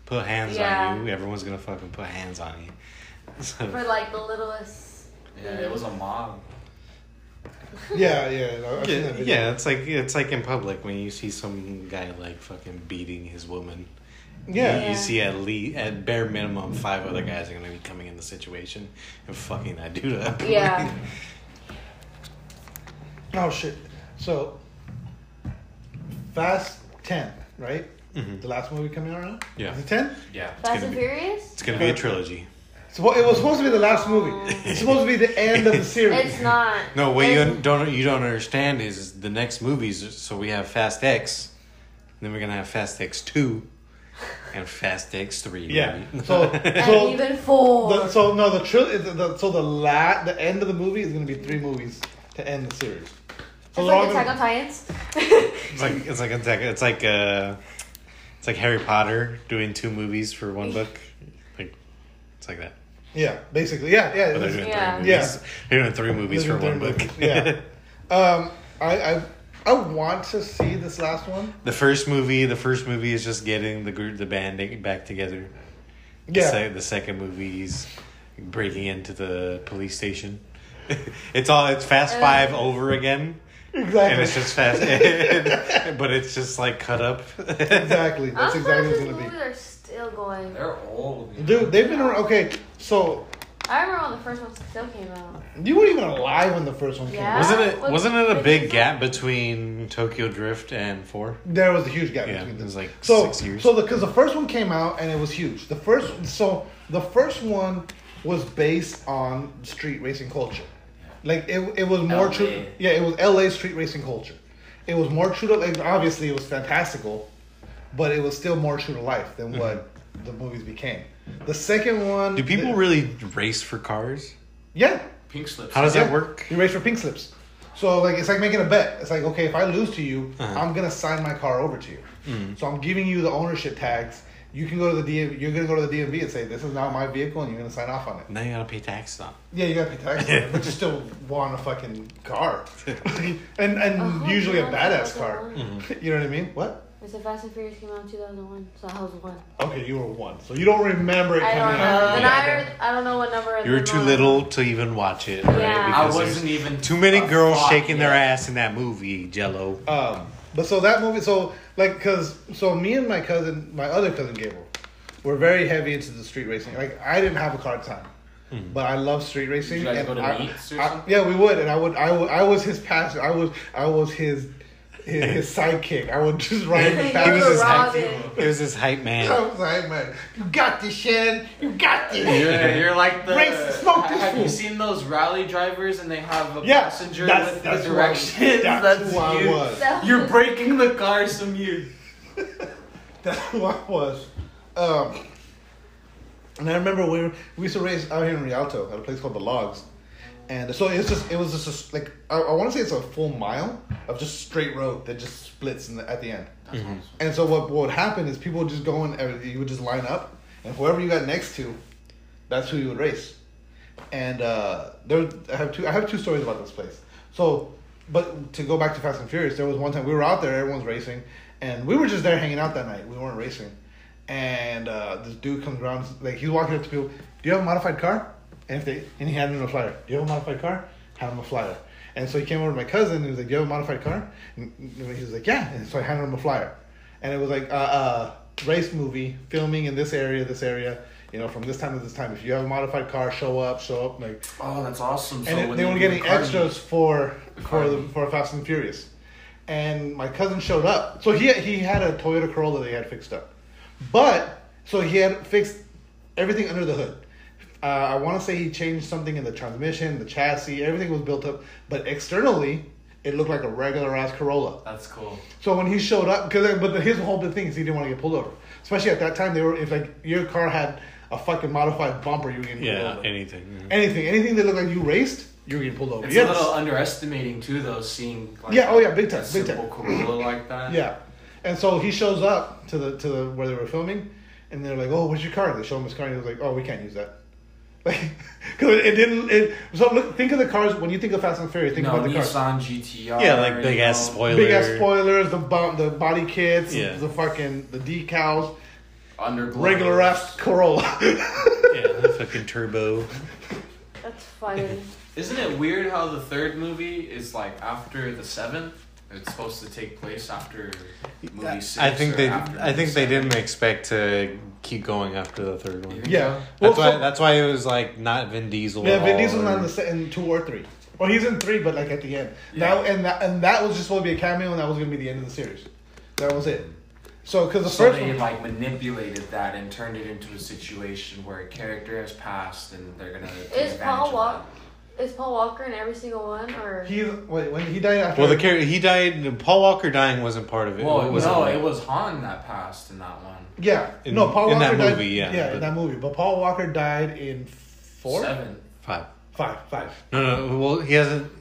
put hands
Yeah.
on you, everyone's gonna fucking put hands on you. So,
For like the littlest.
yeah, it was a mob.
Yeah, yeah. no, I've seen
yeah, yeah, it's like it's like in public when you see some guy like fucking beating his woman.
Yeah.
You,
Yeah.
you see at least at bare minimum five other guys are gonna be coming in the situation and fucking that dude up.
Yeah.
Oh shit. So, Fast Ten, right?
Mhm.
The last movie coming out now.
Yeah.
Is it ten?
Yeah.
Fast and
be-
Furious?
It's gonna be a trilogy.
So it was supposed to be the last movie. It's supposed to be the end of the series.
It's not.
No, what you don't you don't understand is the next movies. So we have Fast X, then we're gonna have Fast X two, and Fast X three.
Yeah.
maybe.
So,
And
so,
even four.
the, so no, the, tri- the, the so the la- the end of the movie is gonna be three movies to end the series. So
it's like Attack on Titans.
it's like it's like it's like it's like uh, it's like Harry Potter doing two movies for one book. Like it's like that.
Yeah, basically. Yeah, yeah.
But they're doing
Yeah.
three movies.
Yeah.
They're doing three movies for
They're
one
doing
book.
yeah. Um, I, I I want to see this last one.
the first movie, the first movie is just getting the group, the band back together. The,
Yeah.
se- the second movie is breaking into the police station. it's all it's Fast
Uh.
Five over again,
Exactly.
and it's just fast, but it's just like cut up.
exactly. That's
I'm
exactly
surprised
what it's gonna
movies are still going.
They're old.
be. Dude, they've been around. Okay, so
I remember when the first one still came out.
you weren't even alive when the first one came
Yeah.
out.
wasn't it?
What-
Wasn't it a big gap between Tokyo Drift and Four?
There was a huge gap
Yeah,
between
it was like
so,
six years.
So because the, first one came out and it was huge. The first so the first one was based on street racing culture. Like it, it was more
LA.
true. Yeah, it was LA street racing culture. It was more true to like obviously it was fantastical, but it was still more true to life than what the movies became. The second one.
Mm-hmm. Do people
the-
really race for cars?
Yeah.
Pink slips.
How does
Yeah.
that work?
You race for pink slips. So like it's like making a bet. It's like okay, if I lose to you,
Uh-huh.
I'm gonna sign my car over to you.
Mm.
So I'm giving you the ownership tags. You can go to the DMV. You're gonna go to the DMV and say this is now my vehicle, and you're gonna sign off on it.
Now you gotta pay tax on. It.
Yeah, you gotta pay tax, on it, but you still want a fucking car, and and
Oh,
usually a badass car.
Mm-hmm.
You know what I mean? What?
It's the Fast and Furious came out in 2001, so I was one.
Okay, you were one, so you don't remember it
I don't know.
out.
And
Yeah.
I, I don't know what number.
You were too
one-
little to even watch it.
Yeah.
Right?
I
I
Because there's
wasn't even
too many girls
thought
shaking their ass in that movie. Jello.
Um, but so that movie, so like, cause so me and my cousin, my other cousin Gabriel, were very heavy into the street racing. Like I didn't have a car at the time,
Hmm.
but I love street racing.
you guys
and
go to
I-
meets or
I-
something?
Yeah, we would, and I would, I would, I was his passenger. I was, I was his, his, his sidekick. I would just ride the
You
He was his hype.
Robin.
It was his hype man.
I
man.
was like, man, you got this, Shannon. You got this.
You're, you're like the.
Race- smoke this
have
fool.
you seen those rally drivers and they have a
Yeah,
passenger
that's-
with
that's
the
who I-
directions?
that's who I
you.
was.
You're breaking the car some you.
That's who I was. Um, and I remember we were, we used to race out here in Rialto at a place called the Logs, and so it's just it was just a, like I, I want to say it's a full mile of just straight road that just splits in the, at the end. And so what, what would happen is people would just go in, uh, you would just line up, and whoever you got next to, that's who you would race. And uh, there, I have two. I have two stories about this place. So, but to go back to Fast and Furious, there was one time we were out there, everyone's racing, and we were just there hanging out that night. We weren't racing, and uh, this dude comes around, like he's walking up to people. Do you have a modified car? And if they, and he handed him a flyer. Do you have a modified car? Hand him a flyer. And so he came over to my cousin and he was like, "Do you have a modified car?" And he was like, "Yeah." And so I handed him a flyer, and it was like, uh, uh, race movie filming in this area, this area. You know, from this time to this time. If you have a modified car, show up, show up. Like,
Oh, that's awesome. So
and it, they were getting extras for for the for Fast and Furious. And my cousin showed up. So he he had a Toyota Corolla that he had fixed up, but so he had fixed everything under the hood. Uh, I want to say he changed something in the transmission, the chassis, everything was built up, but externally it looked like a regular ass Corolla.
That's cool.
So when he showed up, because but his whole big thing is he didn't want to get pulled over. Especially at that time, they were if like your car had a fucking modified bumper, you were getting pulled
Yeah,
over.
anything.
anything, anything that looked like you raced, you were getting pulled over.
It's
You
a little underestimating too, though. Seeing like
Yeah, oh yeah, big time, big
simple Corolla like that.
Yeah, and so he shows up to the to the where they were filming, and they're like, "Oh, what's your car?" They show him his car, and he was like, "Oh, we can't use that." Like, because it, it didn't. It, so look, think of the cars when you think of Fast and Furious. Think
no,
about the cars.
Nissan GTR.
Yeah, like big ass
know,
spoiler.
Big ass spoilers, the bo- the body kits,
Yeah.
the fucking the decals,
Underglow.
regular ass Corolla.
Yeah, the fucking turbo.
That's funny.
Isn't it weird how the third movie is like after the seventh? It's supposed to take place after movie six.
I think
or
they.
after
I
movie
think they didn't expect to keep going after the third one.
yeah, well,
That's why.
so-
That's why it was like not Vin Diesel.
yeah. Vin
all,
Diesel's not in the se- in two or three. Well, he's in three, but like at the end.
Yeah.
That and that and that was just supposed to be a cameo, and that was gonna be the end of the series. That was it. So, because the
So
first
they
one,
like manipulated that and turned it into a situation where a character has passed and they're gonna.
Is
advantage
Paul Walker? Is Paul Walker in every single one, or
he wait when he died after.
Well, the character he died. Paul Walker dying wasn't part of it.
Well,
It was
no,
it?
it was Han that passed in that one.
yeah,
in-
no, Paul Walker
in
Walker
that
died,
movie, yeah,
yeah,
but-
in that movie. But Paul Walker died in four,
Seven.
five.
five, five.
No, no. Well, he hasn't.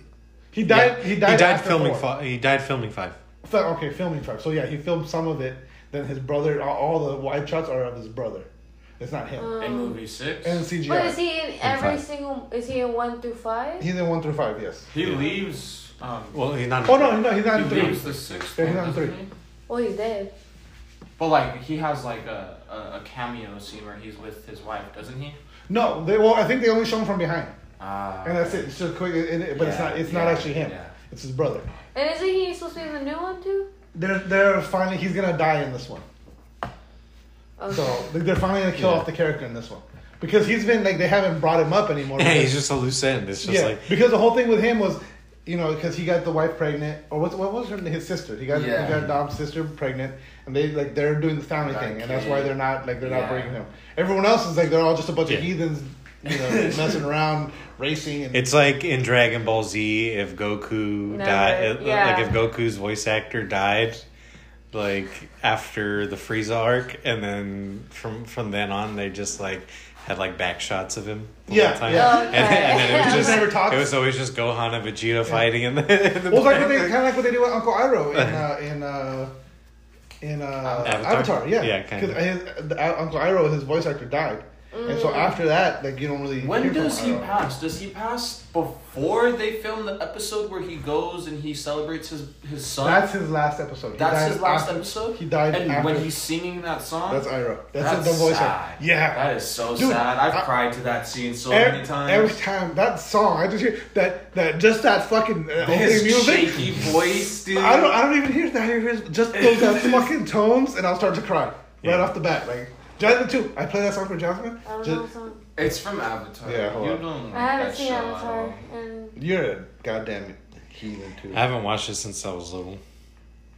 He died.
yeah,
He died.
He died
after
filming
four.
five. He died filming five.
Fi- Okay, filming five. So yeah, he filmed some of it. Then his brother, all- all the wide shots are of his brother, It's not him.
Um,
In movie six,
and CGI.
But is he in every
five.
single? Is he in one through five?
He's in one through five. Yes.
he leaves. Um,
Well, he's not.
Oh no, no, he's not
he
in three.
leaves the sixth
Yeah, he's
one,
on
doesn't
three.
he?
Well, he's dead.
But like he has like a, a, a cameo scene where he's with his wife, doesn't he?
No, they well, I think they only show him from behind,
Ah.
and that's it. It's just quick, it, it- but it's not. It's not actually him.
yeah.
It's his brother.
And isn't he supposed to be in the new one too?
They're they're finally he's gonna die in this one.
Okay.
So they- they're finally gonna kill
Yeah.
off the character in this one because he's been like they haven't brought him up anymore.
Yeah, he's just a loose end. It's just
yeah,
like
because the whole thing with him was, you know, because he got the wife pregnant, or what, what was her his sister? He got
Yeah.
he got Dom's sister pregnant, and they like they're doing the family
Got a
thing, and that's why they're not like they're not
Yeah.
bringing him. Everyone else is like they're all just a bunch
Yeah.
of heathens, you know, messing around, racing, and
it's like in Dragon Ball Z if Goku
Never,
died,
yeah.
like if Goku's voice actor died, like after the Frieza arc, and then from from then on they just like had like back shots of him. The
Yeah,
whole time.
yeah.
And, and then it was
just
just
never talks.
It was always just Gohan and Vegeta fighting in the. In the
well, like what they kind of like what they do with Uncle Iroh in uh, in uh, in uh,
Avatar?
Avatar? yeah,
Yeah.
Because his the, uh, Uncle Iroh, his voice actor died, and so after that, like you don't really.
When
hear from
does he
Iroh.
pass? Does he pass before they film the episode where he goes and he celebrates his his son?
That's his last episode. He
That's his last
after-
episode.
He died
and
after.
when he's singing that song.
That's Ira. That's,
That's
the voice
sad.
actor. Yeah.
That is so
Dude,
sad. I've
I-
cried to that scene so
every,
many times.
every time that song, I just hear that that just that fucking uh,
His
music.
shaky voice, dude.
I don't I don't even hear that. I hear his, just those that fucking tones, and I'll start to cry right off the bat. Like Jasmine too. I play that song for Jasmine.
I don't
Just-
know. the song.
It's from Avatar.
Yeah, hold
you
on.
don't. Like
I haven't
that
seen
show at
Avatar,
all.
and
You're a goddamn heathen too.
I haven't watched it since I was little,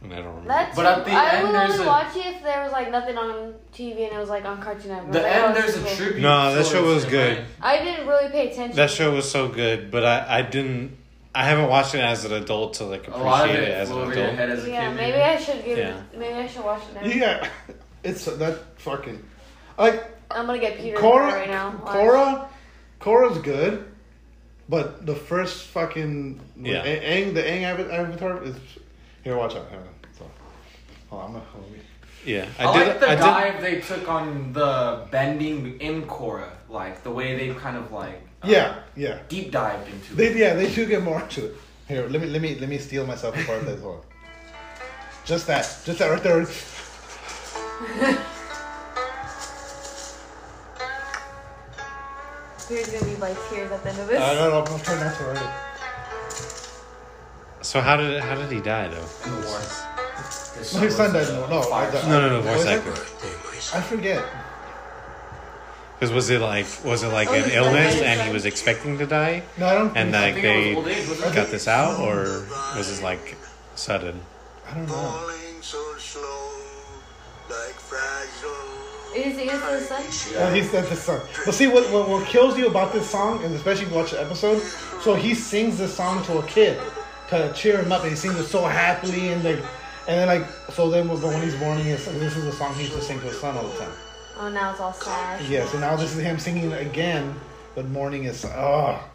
and I don't remember.
that's.
But at the
I
end,
would
there's
only
a-
watch it if there was like nothing on TV and it was like on Cartoon Network.
The
Like,
end,
oh,
there's a
is cool.
tribute.
No, that show
towards
was
him,
good.
right?
I didn't really pay attention.
That show was so good, but I, I didn't. I haven't watched it as an adult to like
A lot of
appreciate it
it
as an
flew over your
adult.
head as a
yeah,
kid.
maybe I should give.
Yeah.
Maybe I should watch it now.
Yeah, it's that fucking like
I'm gonna get Peter
Korra.
right now. Cora,
Korra, Korra's good, but the first fucking
Yeah.
A- Aang, the Aang Ava- Avatar is here. Watch out. Hang on. So, hold on, I'm not. hold on.
Yeah,
I,
I, did.
like the
I did.
dive they took on the bending in Korra, like the way they kind of like uh,
Yeah, yeah.
deep dived into
They
it.
yeah they do get more into it. Here, let me let me let me steal myself a part of this one. Just that, just that right there.
Peter's gonna be like tears at the end of this.
I don't know. I'm trying not to already.
So how did how did he die though?
In the war.
No, his son died. No, no,
Fire.
the-
No, no, no, voice
Voice
actor.
I forget.
Because was it like was it like
Oh,
an
he's
illness
dead.
and he was expecting to die,
No, I don't.
and
think
like
think it was
they
age,
got this out, or was it like sudden?
I don't know.
Falling so slow, like fragile.
Is is the son?
Yeah. he said the son. But see, what, what what kills you about this song, and especially if you watch the episode, so he sings this song to a kid to cheer him up, and he sings it so happily, and like, and then like, so then when when he's mourning, his, this is the song he used to sing to his son all the time.
Oh, now it's all sad.
Yeah. So now this is him singing it again, but mourning is oh. Ah.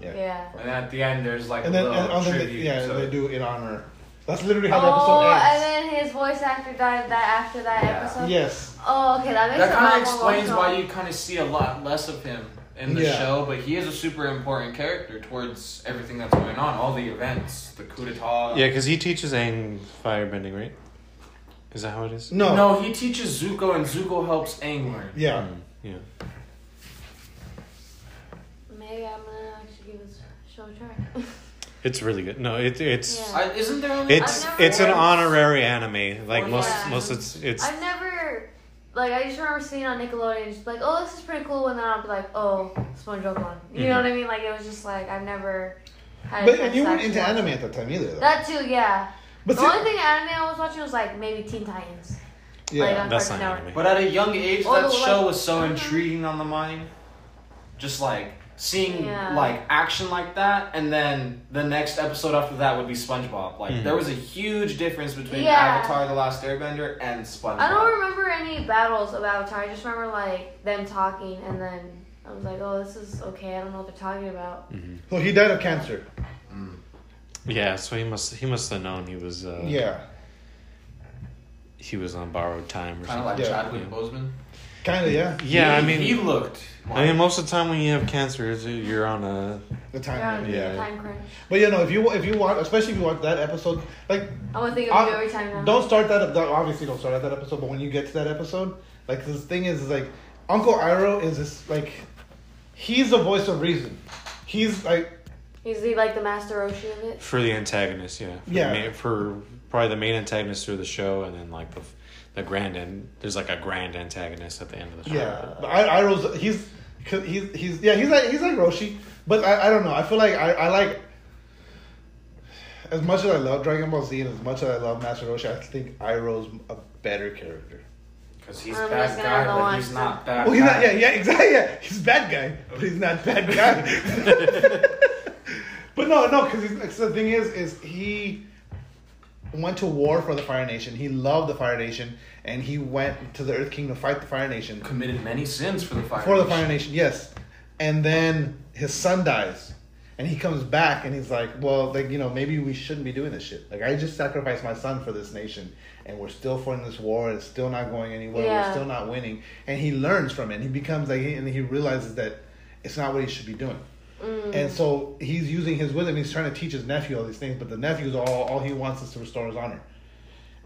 Yeah. yeah.
And at the end, there's like
And
a
then
little
and, and then they,
tribute.
yeah,
to
they do it in honor. That's literally how the episode
oh, ends.
Oh, episode
and then his voice actor died that after that
Yeah.
episode.
Yes.
Oh, okay, that makes
That kind of explains why you kind of see a lot less of him in the
Yeah.
show, but he is a super important character towards everything that's going on, all the events, the coup d'état.
Yeah, because he teaches Aang firebending, right? Is that how it is?
No.
No, he teaches Zuko, and Zuko helps Aang learn.
Yeah.
Mm, yeah.
Maybe I'm gonna actually give this show a try.
It's really good. No, it it's
Yeah.
I, isn't there only?
it's
I've never
it's an
watched-
honorary anime. Like
Oh,
most
yeah.
most it's it's
I've never, like, I just remember seeing on Nickelodeon, just like, oh, this is pretty cool, and then I'll be like, oh, SpongeBob one. You know
Mhm.
what I mean? Like, it was just like I've never had.
But
chance
you weren't into
watch
anime at that time either, though.
That too, yeah.
but
the
see-
only thing anime I was watching was like maybe Teen Titans.
yeah.
Like,
That's not anime.
But at a young age,
Oh,
that
like-
show was so
uh-huh.
intriguing on the mind. Just like seeing
Yeah.
like action like that, and then the next episode after that would be SpongeBob. Like
Mhm.
there was a huge difference between
Yeah.
Avatar: The Last Airbender and SpongeBob.
I don't remember any battles of Avatar. I just remember like them talking, and then I was like, oh, this is okay. I don't know what they're talking about.
Mhm.
So he died of cancer.
yeah. So he must he must have known he was uh,
yeah.
he was on borrowed time or
Kind
something.
of like
Yeah.
Chadwick
Yeah.
Boseman.
Kind of, yeah.
Yeah, I mean,
he looked.
I mean, most of the time when you have cancer, it's- you're on a
The time.
You're
Yeah.
time crunch.
But you know, if you if you watch, especially if you watch that episode, like
I'm gonna think of you every time now.
don't start that. that- Obviously, don't start at that episode. But when you get to that episode, like the thing is, is like Uncle Iroh is this like he's the voice of reason. He's like
He's the, like the master Roshi of it.
for the antagonist. Yeah, for
Yeah.
the main, for probably the main antagonist through the show, and then like the the grand end. There's like a grand antagonist at the end of the show.
yeah. But I, Iroh's he's 'cause he's he's yeah he's like he's like Roshi, but I, I don't know. I feel like I, I like. As much as I love Dragon Ball Z and as much as I love Master Roshi, I think Iroh's a better character.
Because he's
I'm
bad guy, but he's
to-
not bad
Well, he's not. Yeah, yeah, exactly. Yeah, he's bad guy, but he's not bad guy. but no, no, because the thing is, is he went to war for the Fire Nation. He loved the Fire Nation, and he went to the Earth Kingdom to fight the Fire Nation
Committed many sins for the fire.
for the
Nation.
Fire Nation. Yes, and then his son dies. And he comes back and he's like, well, like, you know, maybe we shouldn't be doing this shit. Like, I just sacrificed my son for this nation, and we're still fighting this war, and it's still not going anywhere.
Yeah.
We're still not winning. And he learns from it. And he becomes like, and he realizes that it's not what he should be doing.
Mm.
And so he's using his wisdom. He's trying to teach his nephew all these things, but the nephew's all all he wants is to restore his honor.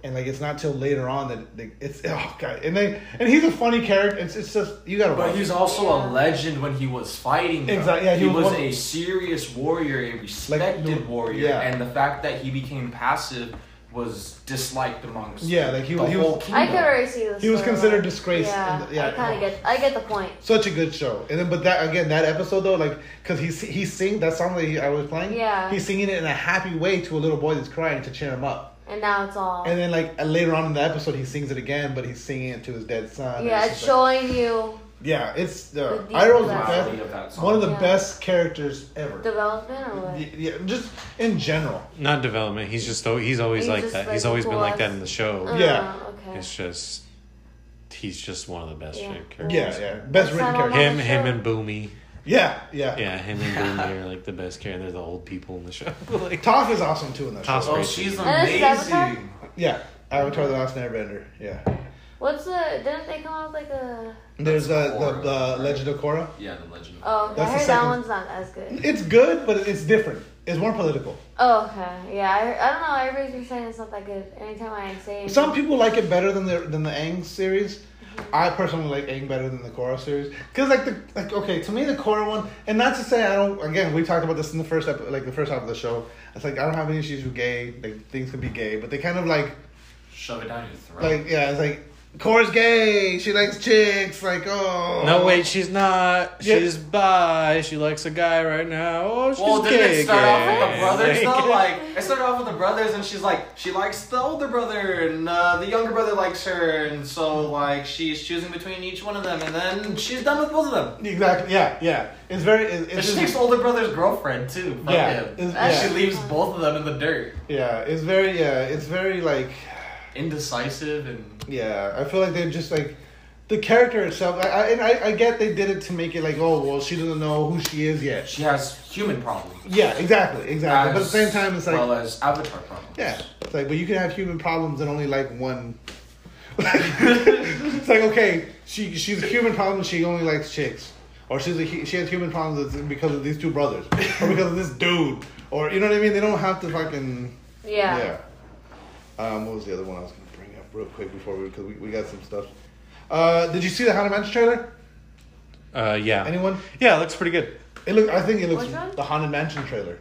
And like, it's not till later on that they, it's oh god. And they and he's a funny character. It's it's just you gotta.
But
watch
he's
it.
also a legend when he was fighting. though.
Exactly, yeah, he
he,
was
was
one-
a serious warrior, a respected
no-
warrior,
yeah.
and the fact that he became passive was disliked amongst
Yeah, like he-
the
he
whole
was-
I
kingdom.
could already see this.
He was considered disgraced
Yeah,
in the- yeah.
I kind of get. I get the point.
such a good show. And then, but that again, that episode though, like, cause he's he sing that song that he, I was playing.
Yeah.
He's singing it in a happy way to a little boy that's crying to cheer him up.
And now it's all.
And then like later on in the episode, he sings it again, but he's singing it to his dead son.
yeah,
And
it's
just
showing you
like- yeah, it's uh,
The
Iroh's the best,
of that song.
one of the
Yeah.
best characters ever.
development or what.
Yeah, just in general.
Not development. He's just he's always
He's
like that.
like
he's always been like that in the show.
Uh,
Yeah.
Okay.
It's just he's just one of the best
Yeah.
characters.
Yeah, yeah, best written
time
character.
Him, him, and Bumi.
Yeah, yeah.
Yeah, him and Bumi are like the best character. They're the old people in the show. like,
Toph is awesome too in that
Toph's
show.
Oh,
great.
she's
And this is Avatar?
amazing.
Yeah, Avatar: The Last Airbender. Yeah.
What's the? Didn't they come out with like a?
There's a, the
Korra.
the Legend of Korra.
Yeah, the legend.
Oh, okay.
That's
I
the
heard
second-
that one's not as good.
It's good, but it's different. It's more political.
Oh, okay. Yeah, I, I don't know. Everybody's been saying it's not that good. Anytime I say anything.
Some people like it better than the than the Aang series. I personally like Aang better than the Korra series because like the like okay to me the Korra one and not to say I don't again we talked about this in the first episode like the first half of the show it's like I don't have any issues with gay like things can be gay but they kind of like
Shove it down your throat.
like yeah it's like Korra's gay she likes chicks like oh
no, wait, she's not.
Yeah.
She's bi. She likes a guy right now. Oh, she's
well, didn't
gay.
it start off with the brothers
Like-
though? Like it started off with the brothers, and she's like, she likes the older brother, and uh, the younger brother likes her, and so like she's choosing between each one of them, and then she's done with both of them.
exactly yeah yeah it's very it,
And
it's
she
just-
takes older brother's girlfriend too. From
Yeah,
him. And
yeah.
she leaves both of them in the dirt,
yeah it's very yeah it's very like
indecisive, and
Yeah, I feel like they're just like the character itself. I, I and I, I get they did it to make it like, oh well, she doesn't know who she is yet.
she has human problems.
Yeah, exactly, exactly. but at the same time, it's like,
well as avatar problems.
yeah, it's like, but you can have human problems and only like one. it's like okay, she she's a human problem. She only likes chicks, or she's a, she has human problems because of these two brothers, or because of this dude, or you know what I mean. They don't have to fucking
Yeah.
yeah. Um, what was the other one I was gonna bring up real quick before we because we, we got some stuff. Uh, did you see the Haunted Mansion trailer?
Uh, yeah.
Anyone?
Yeah, it looks pretty good.
It look. I think it looks
Which one?
the Haunted Mansion trailer.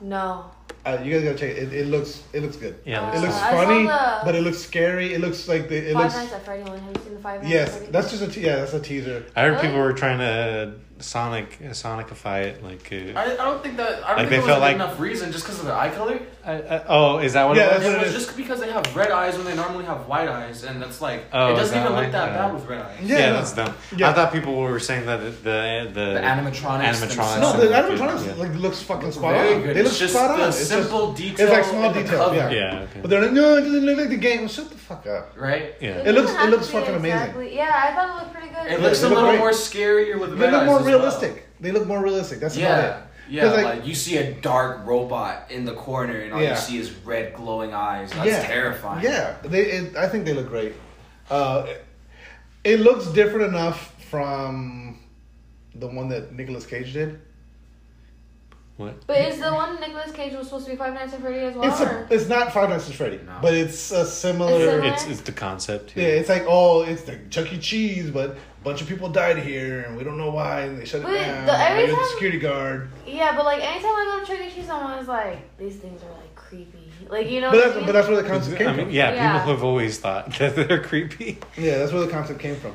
No.
Uh, you guys gotta check it. It, it looks. It looks good.
Yeah,
It
it
looks
I saw
funny,
the-
but it looks scary. It looks like the. It
Five
looks.
Nights at Freddy one. Have you seen the Five Nights
Yes,
at
that's just a te- yeah. That's a teaser.
I heard
Really?
people were trying to Sonic Sonicify it, like. Uh,
I, I don't think that I don't
Like,
think
they
was
felt like-
enough reason just because of their eye color.
I, I, oh, is that what
Yeah,
it
that's
was?
It
it
was just because they have red eyes when they normally have white eyes, and that's like
Oh,
it
is
doesn't even
why?
look that bad with red eyes.
Yeah,
Yeah, that's dumb.
Yeah.
I thought people were saying that the the the,
The animatronics
animatronics.
themselves.
No,
and
the
the-
animatronics
yeah.
like looks fucking
It's
spot
very
on.
good.
They look
it's just
spot on.
the
It's just-
simple detail.
it's like small
in the
details,
cover,
yeah.
Yeah, okay.
But they're like, no, it doesn't look like the game. Shut the fuck up.
Right.
yeah.
It looks- it looks fucking amazing.
Yeah, I thought it looked pretty good.
It looks a little more scarier with
They
red eyes
more
as well.
realistic. They look more realistic. That's about it.
Yeah,
'Cause,
like,
like-
you see a dark robot in the corner, and all
Yeah.
you see is red glowing eyes. That's
yeah.
terrifying.
Yeah, they. It, I think they look great. Uh, It looks different enough from the one that Nicolas Cage did.
What?
But is the one Nicolas Cage was supposed to be Five Nights at Freddy as well?
It's a, it's not Five Nights at Freddy,
No.
but it's a similar.
It's similar?
It's it's the concept.
Yeah, it's like oh, it's like Chuck E. Cheese, but a bunch of people died here, and we don't know why, and they shut
But
it down.
the- every
and you're the security guard.
Yeah, but like anytime I go to Chuck E. Cheese, I'm always like, these things are like creepy. Like you know.
But
what I
that's
mean?
but that's where the concept came
I mean,
from.
yeah,
Yeah.
people have always thought that they're creepy.
Yeah, that's where the concept came from.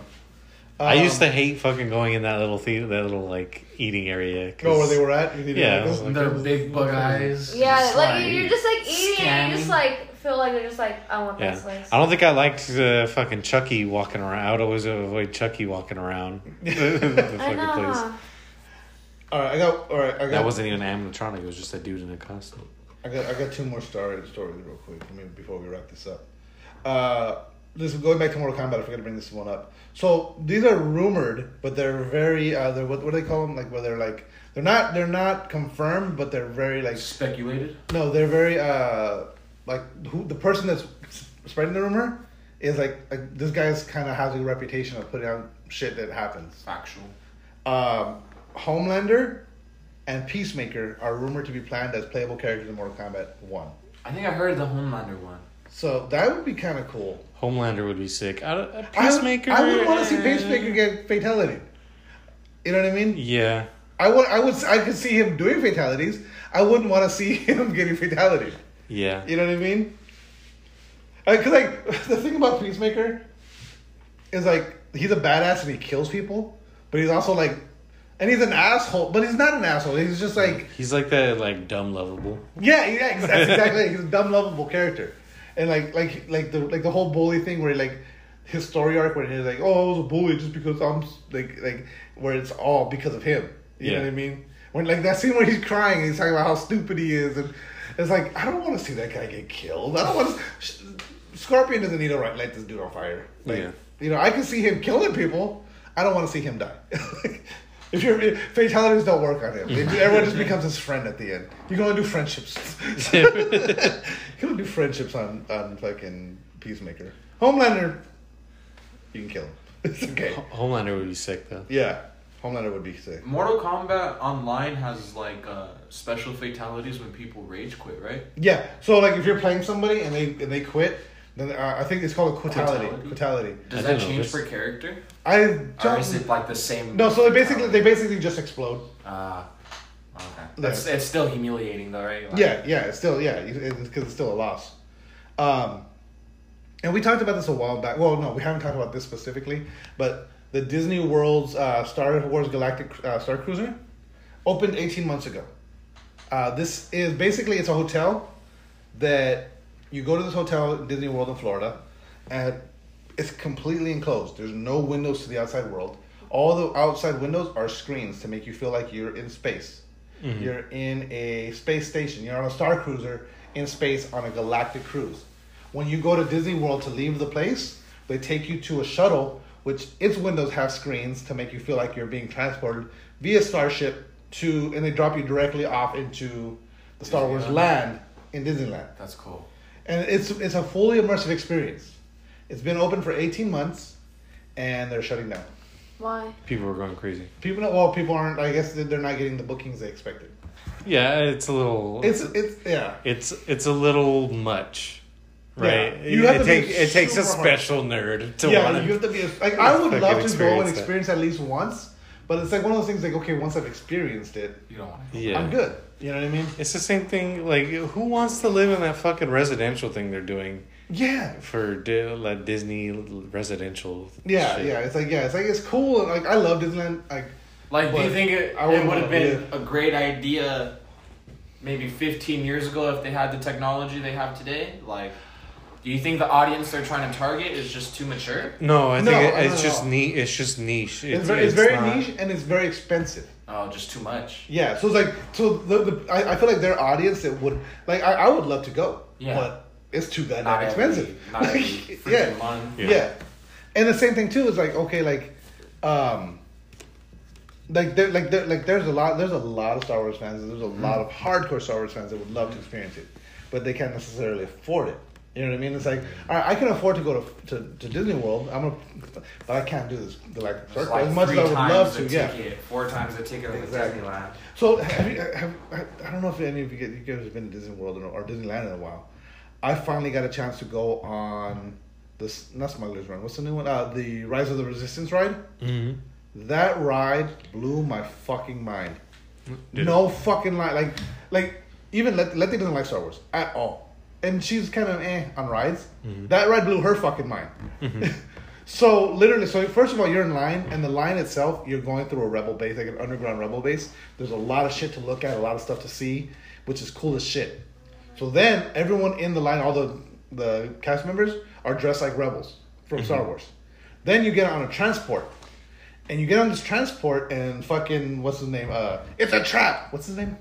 I used
Um,
to hate fucking going in that little theater, that little like eating area. 'cause-
know where they were at. You
Yeah,
like
it was
them?
like-
Their big bug eyes.
Yeah, like you're just like eating, and you
scanning.
just like feel like they're just like I want
Yeah,
that slice.
I don't think I liked uh, fucking Chucky walking around. I would always avoid Chucky walking around the, the
I
fucking
know.
place.
huh?
All right, I got. All right, I got.
That wasn't even animatronic. It was just a dude in a costume.
I got I got two more stories stories real quick. I mean, before we wrap this up, uh, this is going back to Mortal Kombat. I forgot to bring this one up. So these are rumored, but they're very uh, they're what what do they call them? Like where they're like they're not they're not confirmed, but they're very like
speculated.
no, they're very uh like who the person that's spreading the rumor is like like this guy's kind of has a reputation of putting out shit that happens.
Factual.
Um, Homelander and Peacemaker are rumored to be planned as playable characters in Mortal Kombat One.
I think I heard the Homelander one.
So that would be kind of cool.
Homelander would be sick. I, don't- Peacemaker.
I, would want to see
eh,
Peacemaker get fatality. You know what I mean?
Yeah,
I would. I would. I could see him doing fatalities. I wouldn't want to see him getting fatality.
Yeah.
You know what I mean? Because like the thing about Peacemaker is like he's a badass and he kills people, but he's also like, and he's an asshole. But he's not an asshole. He's just like
He's like that, like dumb lovable.
Yeah, yeah, that's exactly. He's a dumb, lovable character, and like, like, like the like the whole bully thing where like his story arc where he's like, oh, I was a bully just because I'm like like where it's all because of him. You know
Yeah.
what I mean? When like that scene where he's crying, and he's talking about how stupid he is, and it's like I don't want to see that guy get killed. I don't want to. Scorpion doesn't need to right, light this dude on fire. Like,
Yeah.
You know, I can see him killing people. I don't want to see him die. if you're fatalities don't work on him, everyone just becomes his friend at the end. You can only do friendships. you can only do friendships on on fucking Peacemaker. Homelander, you can kill him. It's okay.
Homelander would be sick though.
Yeah, Homelander would be sick.
Mortal Kombat Online has like uh, special fatalities when people rage quit, right?
Yeah. So like, if you're playing somebody and they and they quit, then uh, I think it's called a quitality.
Quitality?
Quitality.
Does
I
that change
this.
per character,
I
or
don't.
is it like the same?
No, so they basically they basically just explode.
Ah, okay. That's it's still humiliating though, right? Like,
Yeah, yeah, it's still yeah, because it's still a loss. Um, and we talked about this a while back. Well, no, we haven't talked about this specifically, but the Disney World's uh, Star Wars Galactic uh, Star Cruiser opened 18 months ago. Uh, this is basically it's a hotel that you go to this hotel in Disney World in Florida, and it's completely enclosed. There's no windows to the outside world. All the outside windows are screens to make you feel like you're in space. You're in a space station. You're on a star cruiser in space on a galactic cruise. When you go to Disney World to leave the place, they take you to a shuttle, which its windows have screens to make you feel like you're being transported via Starship to, and they drop you directly off into the Star Wars land in Disneyland
That's cool.
and it's it's a fully immersive experience. It's been open for eighteen months, and they're shutting down.
Why?
People were going crazy.
People, well, people aren't. I guess they're not getting the bookings they expected.
Yeah, it's a little.
It's it's yeah.
It's it's a little much, right?
Yeah. You have
it,
to be
take, it takes a
super hard.
special nerd to
yeah,
want
you have to be a, like I would love to go
experience
and
that.
experience at least once, but it's like one of those things like okay, once I've experienced it,
You don't want to.
Yeah,
I'm good. You know what I mean?
It's the same thing. Like, who wants to live in that fucking residential thing they're doing
Yeah.
for Di- like Disney residential?
Yeah,
shit?
yeah. It's like yeah, it's like it's cool. Like I love Disneyland. Like
Like, do you think it,
I
it
wouldn't
have
wanna
been a great idea maybe 15 years ago if they had the technology they have today? Like, do you think the audience they're trying to target is just too mature?
No, I
No,
think it,
no,
it's
no.
just niche. It's just niche.
it's, very, it's very
not-
niche and it's very expensive.
Oh, just too much.
Yeah, so it's like so the, the I, I feel like their audience that would like I, I would love to go.
Yeah.
But it's too goddamn
Not
expensive.
every, not every freaking
yeah.
month.
yeah.
Yeah.
And the same thing too is like okay, like um like there like there like there's a lot there's a lot of Star Wars fans, there's a lot of hardcore Star Wars fans that would love to experience it. But they can't necessarily afford it. You know what I mean? It's like, all right, I can afford to go to to, to Disney World. I'm gonna, but I can't do this. Like,
It's like
as much as I would love
the
to. Yeah.
four times the ticket of
Exactly.
the Disneyland.
So have you, have, I don't know if any of you guys, you guys have been to Disney World or, or Disneyland in a while. I finally got a chance to go on this not Smuggler's Run. What's the new one? Uh, the Rise of the Resistance ride.
Mm-hmm.
That ride blew my fucking mind.
Did
no fucking lie. Like, like even Letty, Letty doesn't like Star Wars at all, and she's kind of eh on rides. That ride blew her fucking mind. so literally, so first of all, you're in line, and the line itself, you're going through a rebel base, like an underground rebel base. There's a lot of shit to look at, a lot of stuff to see, which is cool as shit. So then everyone in the line, all the the cast members are dressed like rebels from Star Wars. Then you get on a transport. And you get on this transport and fucking what's his name? Uh, it's a trap. What's his name?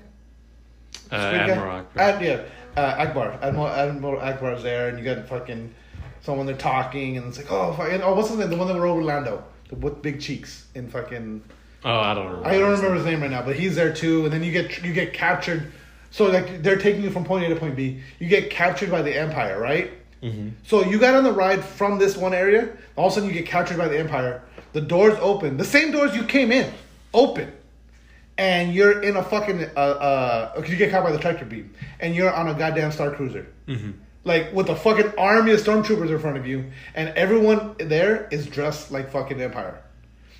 Uh? Admiral
Ad, yeah, uh, Ackbar. Admiral, Admiral Ackbar's there, and you got fucking someone they're talking, and it's like, oh, fucking, oh, what's his name? The one that were over Orlando, the with big cheeks in fucking.
oh, I don't remember.
I don't remember his name right now, but he's there too. And then you get you get captured. So like they're taking you from point A to point B. You get captured by the Empire, right?
Mm-hmm.
So you got on the ride from this one area. All of a sudden, you get captured by the Empire. The doors open, the same doors you came in, open, and you're in a fucking uh uh. okay, You get caught by the tractor beam, and you're on a goddamn Star Cruiser,
Mm-hmm.
like with a fucking army of stormtroopers in front of you, and everyone there is dressed like fucking Empire,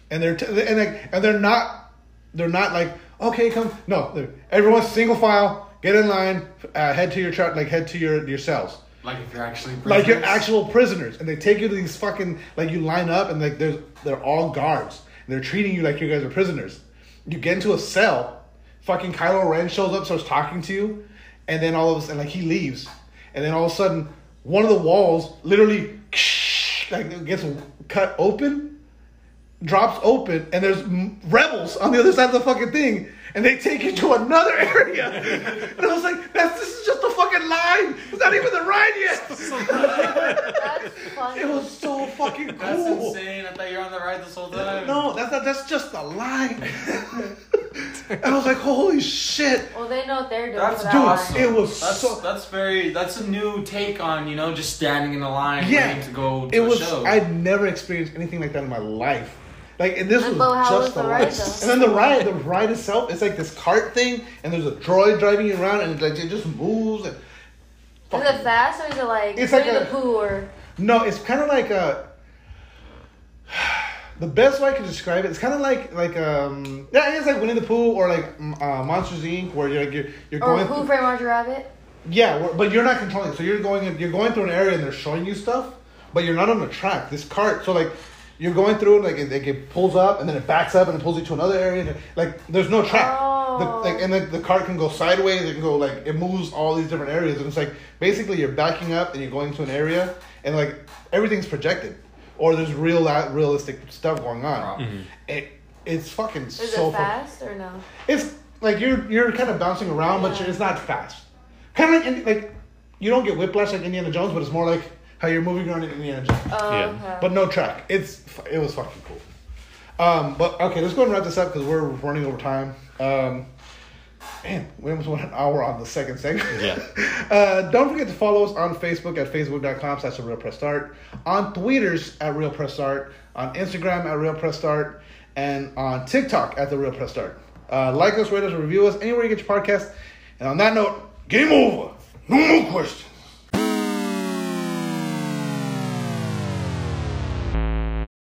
and they're t- and like and they're not they're not like okay come no they're- everyone's single file get in line uh, head to your truck like head to your your cells
Like if you're actually
like you're actual prisoners, and they take you to these fucking like you line up, and like there's they're all guards, and they're treating you like you guys are prisoners. You get into a cell, fucking Kylo Ren shows up, starts talking to you, and then all of a sudden like he leaves, and then all of a sudden one of the walls literally like gets cut open, drops open, and there's rebels on the other side of the fucking thing, and they take you to another area. and I was like, that's this is just a fucking line. It's not even the ride yet.
That's funny.
It was so fucking cool.
That's insane. I thought you were on the ride this whole time.
No, that's not, that's just a line. and I was like, holy shit.
Well, they know what they're doing
That's
that
dude,
awesome.
it was
that's,
so-
That's very. That's a new take on you know just standing in the line
Yeah,
waiting to go to
it
a
was.
show.
I'd never experienced anything like that in my life. Like, and this
And
was just
was the
a
ride.
And then the ride, the ride itself, it's like this cart thing, and there's a droid driving you around, and it, like it just moves. And
Is it fast or is it like
It's like
Winnie
a-
the Pooh or
No, it's kind of like a. The best way I can describe it, it's kind of like like um yeah, it's like Winnie the Pooh or like uh, Monsters Inc. where you're like you're, you're
or
going
Who
through,
Framed Roger Rabbit?
yeah, but you're not controlling. So you're going you're going through an area and they're showing you stuff, but you're not on the track. This cart, so like you're going through it, like it, like it pulls up and then it backs up and it pulls you to another area. Like there's no track.
Oh.
The, like and the, the cart can go sideways. It can go like it moves all these different areas, and it's like basically you're backing up and you're going to an area, and like everything's projected, or there's real uh, realistic stuff going on.
Wow. Mm-hmm.
It it's fucking
Is
so
it
fucking
fast or no?
it's like you're you're kind of bouncing around, but it's not fast. Kind of like like you don't get whiplash like Indiana Jones, but it's more like how you're moving around in Indiana Jones,
Oh,
Yeah.
okay.
but no track. It's it was fucking cool. Um, but okay, let's go and wrap this up because we're running over time. Um, man, we almost went an hour on the second segment.
Yeah.
Uh, don't forget to follow us on Facebook at facebook.com slash the real press start, on Twitters at real press start, on Instagram at real press start, and on TikTok at the real press start. Uh, like us, rate us, review us anywhere you get your podcast. And on that note, game over. No more questions.